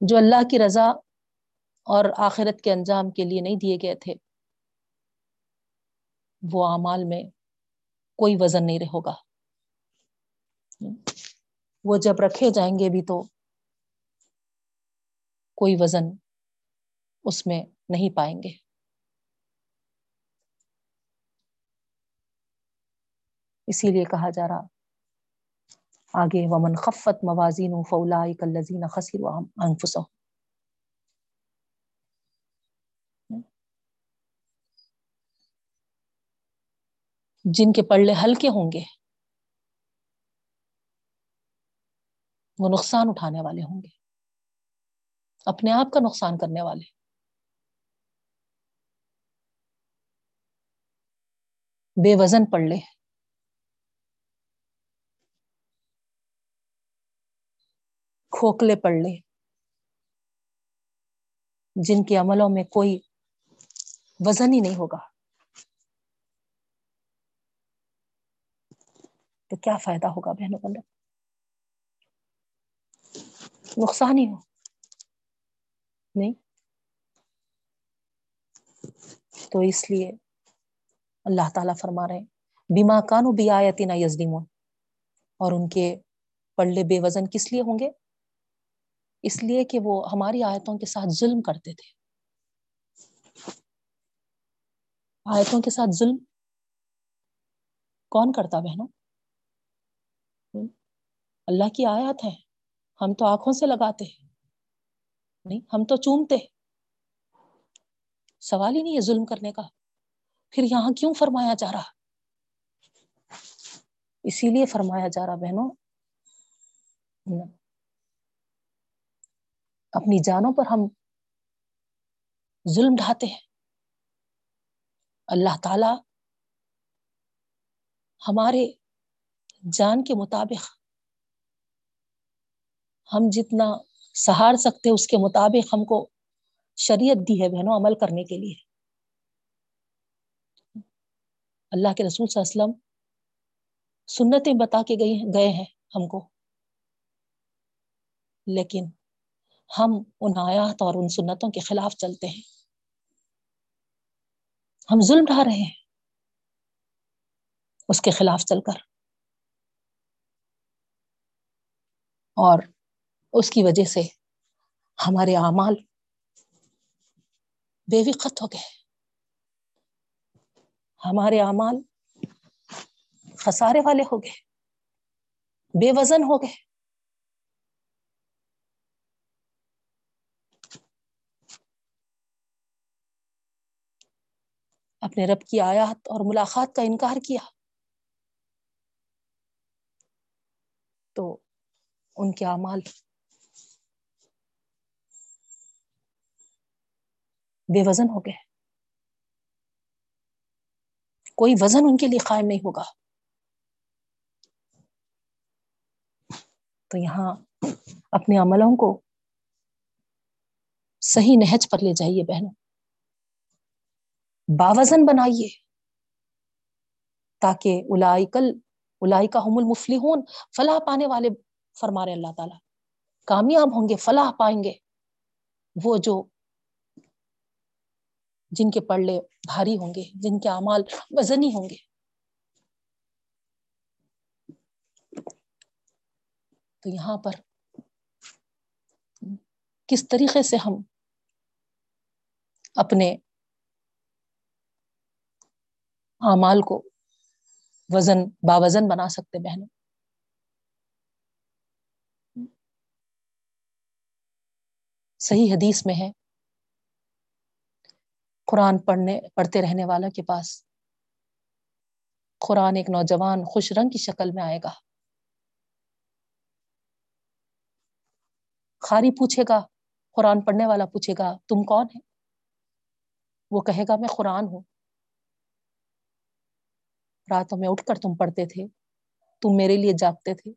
جو اللہ کی رضا اور آخرت کے انجام کے لیے نہیں دیے گئے تھے، وہ اعمال میں کوئی وزن نہیں رہے گا۔ وہ جب رکھے جائیں گے بھی تو کوئی وزن اس میں نہیں پائیں گے۔ اسی لیے کہا جا رہا۔ آگے، ومن خفت موازین فولا کلزین خسیر انفس جن کے پڑھلے ہلکے ہوں گے، وہ نقصان اٹھانے والے ہوں گے۔ اپنے آپ کا نقصان کرنے والے۔ بے وزن پڑھ لے کھوکھلے پڑ لے جن کے عملوں میں کوئی وزن ہی نہیں ہوگا۔ تو کیا فائدہ ہوگا بہنوں بندہ نقصان ہی ہو۔ نہیں۔ تو اس لیے اللہ تعالی فرما رہے ہیں بیما کانو بھی آیتی نا یزنی اور ان کے پڑلے بے وزن کس لیے ہوں گے؟ اس لیے کہ وہ ہماری آیتوں کے ساتھ ظلم کرتے تھے۔ آیتوں کے ساتھ ظلم کون کرتا بہنوں؟ اللہ کی آیات ہے ہم تو آنکھوں سے لگاتے ہیں۔ نہیں، ہم تو چومتے سوال ہی نہیں ہے ظلم کرنے کا۔ پھر یہاں کیوں فرمایا جا رہا؟ اسی لیے فرمایا جا رہا بہنوں۔ اپنی جانوں پر ہم ظلم ڈھاتے ہیں۔ اللہ تعالی ہمارے جان کے مطابق، ہم جتنا سہار سکتے اس کے مطابق ہم کو شریعت دی ہے بہنوں عمل کرنے کے لیے۔ اللہ کے رسول صلی اللہ علیہ وسلم سنتیں بتا کے گئی گئے ہیں ہم کو۔ لیکن ہم ان آیات اور ان سنتوں کے خلاف چلتے ہیں۔ ہم ظلم ڈھا رہے ہیں۔ اس کے خلاف چل کر۔ اور اس کی وجہ سے ہمارے اعمال بے وقت ہو گئے۔ ہمارے اعمال خسارے والے ہو گئے۔ بے وزن ہو گئے۔ اپنے رب کی آیات اور ملاقات کا انکار کیا۔ تو ان کے اعمال۔ بے وزن ہو گئے۔ کوئی وزن ان کے لیے قائم نہیں ہوگا۔ تو یہاں اپنے عملوں کو صحیح نہج پر لے جائیے بہنوں۔ باوزن بنائیے تاکہ الائی کل الائی کا حم فلاح پانے والے فرما رہے اللہ تعالی۔ کامیاب ہوں گے، فلاح پائیں گے۔ وہ جو جن کے پڑھلے بھاری ہوں گے، جن کے اعمال وزنی ہوں گے۔ تو یہاں پر کس طریقے سے ہم اپنے اعمال کو وزن باوزن بنا سکتے بہنوں۔ صحیح حدیث میں ہے، قرآن پڑھنے، پڑھتے رہنے والا کے پاس قرآن ایک نوجوان خوش رنگ کی شکل میں آئے گا۔ خاری پوچھے گا، قرآن پڑھنے والا پوچھے گا، تم کون ہے وہ کہے گا، میں قرآن ہوں۔ راتوں میں اٹھ کر تم پڑھتے تھے، تم میرے لیے جاگتے تھے۔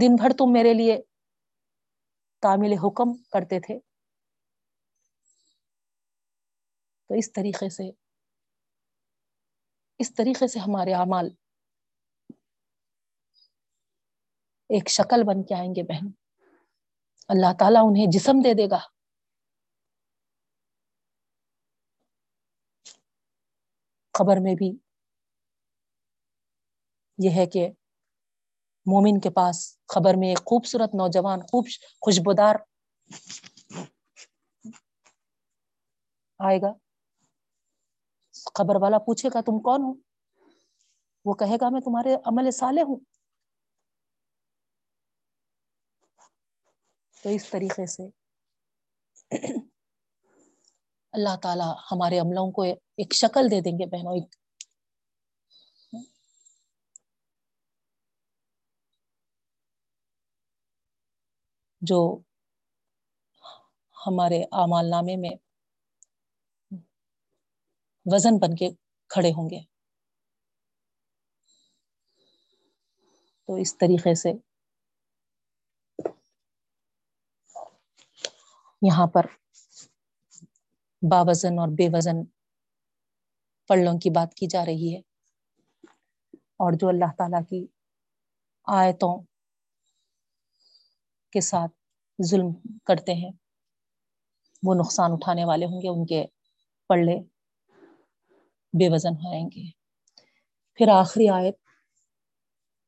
دن بھر تم میرے لیے تعمیل حکم کرتے تھے۔ تو اس طریقے سے، اس طریقے سے ہمارے اعمال ایک شکل بن کے آئیں گے بہن۔ اللہ تعالیٰ انہیں جسم دے دے گا۔ خبر میں بھی یہ ہے کہ مومن کے پاس خبر میں ایک خوبصورت نوجوان، خوب خوشبودار آئے گا۔ خبر والا پوچھے گا، تم کون ہو؟ وہ کہے گا، میں تمہارے عمل سالے ہوں۔ تو اس طریقے سے اللہ تعالی ہمارے عملوں کو ایک شکل دے دیں گے بہنوں، ایک جو ہمارے اعمال نامے میں وزن بن کے کھڑے ہوں گے۔ تو اس طریقے سے یہاں پر باوزن اور بے وزن پڑلوں کی بات کی جا رہی ہے اور جو اللہ تعالیٰ کی آیتوں کے ساتھ ظلم کرتے ہیں۔ وہ نقصان اٹھانے والے ہوں گے، ان کے پڑھے بے وزن ہوئیں گے۔ پھر آخری آیت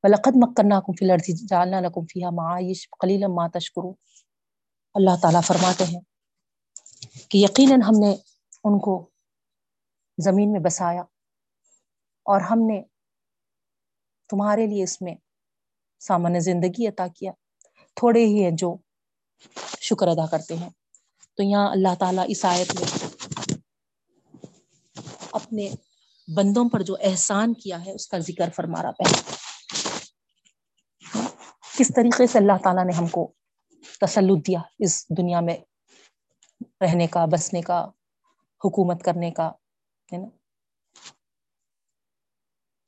بلقد مکنا کم فی لڑتی جالنا لکم فیحا معاش کلیل ما تشکرو اللہ تعالیٰ فرماتے ہیں کہ یقیناً ہم نے ان کو زمین میں بسایا اور ہم نے تمہارے لیے اس میں سامان زندگی عطا کیا۔ تھوڑے ہی ہیں جو شکر ادا کرتے ہیں۔ تو یہاں اللہ تعالیٰ اس آیت میں اپنے بندوں پر جو احسان کیا ہے، اس کا ذکر فرما رہا پہلے کس طریقے سے اللہ تعالیٰ نے ہم کو تسلط دیا اس دنیا میں رہنے کا، بسنے کا، حکومت کرنے کا، ہے نا؟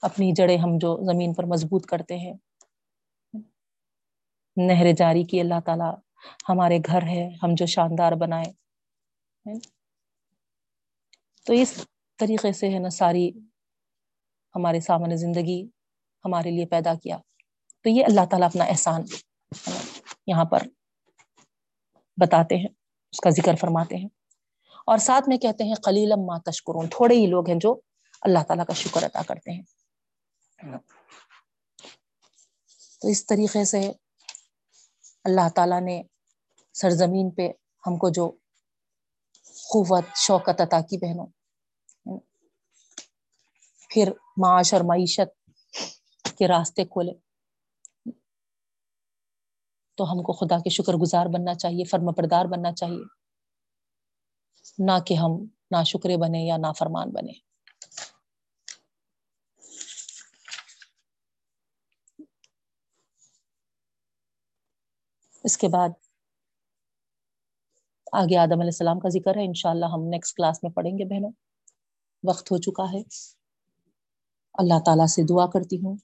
اپنی جڑیں ہم جو زمین پر مضبوط کرتے ہیں۔ نہر جاری کی اللہ تعالیٰ ہمارے گھر ہے، ہم جو شاندار بنائے تو اس طریقے سے ہے نا ساری ہمارے سامنے زندگی ہمارے لیے پیدا کیا۔ تو یہ اللہ تعالیٰ اپنا احسان یہاں پر بتاتے ہیں، اس کا ذکر فرماتے ہیں۔ اور ساتھ میں کہتے ہیں کلیلم ما تشکرون۔ تھوڑے ہی لوگ ہیں جو اللہ تعالیٰ کا شکر ادا کرتے ہیں۔ تو اس طریقے سے اللہ تعالیٰ نے سرزمین پہ ہم کو جو قوت، شوکت عطا کی بہنوں۔ پھر معاش اور معیشت کے راستے کھولے۔ تو ہم کو خدا کے شکر گزار بننا چاہیے فرم پردار بننا چاہیے۔ نہ کہ ہم نہ شکرے بنے یا نا فرمان بنے اس کے بعد آگے آدم علیہ السلام کا ذکر ہے۔ انشاءاللہ ہم نیکسٹ کلاس میں پڑھیں گے بہنوں۔ وقت ہو چکا ہے۔ اللہ تعالیٰ سے دعا کرتی ہوں۔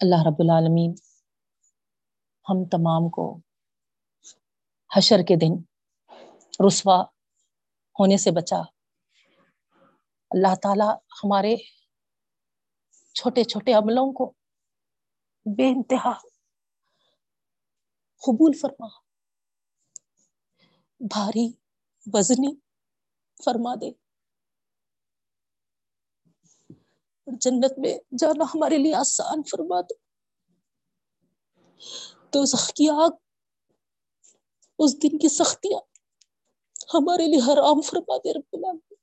اللہ رب العالمین ہم تمام کو حشر کے دن رسوا ہونے سے بچا۔ اللہ تعالی ہمارے چھوٹے چھوٹے عملوں کو بے انتہا قبول فرما۔ بھاری وزنی فرما دے۔ جنت میں جانا ہمارے لیے آسان فرما دے۔ تو کی آگ، اس دن کی سختیاں ہمارے لیے حرام فرما دے رب العالمین۔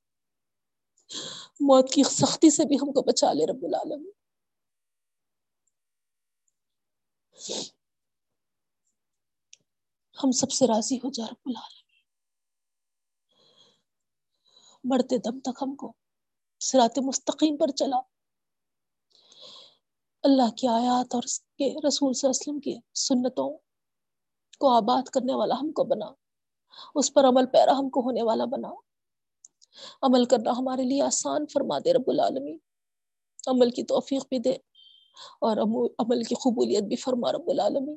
موت کی سختی سے بھی ہم کو بچا لے رب العالمین۔ ہم سب سے راضی ہو جا رب العالمین۔ مرتے دم تک ہم کو سرات مستقیم پر چلا۔ اللہ کی آیات اور اس کے رسول صلی اللہ علیہ وسلم کی سنتوں کو آباد کرنے والا ہم کو بنا۔ اس پر عمل پیرا ہم کو ہونے والا بنا۔ عمل کرنا ہمارے لیے آسان فرما دے رب العالمین۔ عمل کی توفیق بھی دے اور عمل کی قبولیت بھی فرما رب العالمین۔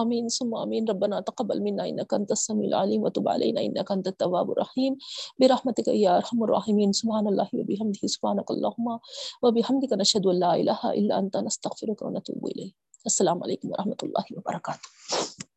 آمین ثم آمین ربنا تقبل منا انك انت السميع العليم وتب علينا انك انت التواب الرحيم برحمتك يا ارحم الراحمين سبحان الله وبحمده سبحانك اللهم وبحمدك نشهد ان لا اله الا انت نستغفرك ونتوب اليك السلام علیکم ورحمۃ اللہ وبرکاتہ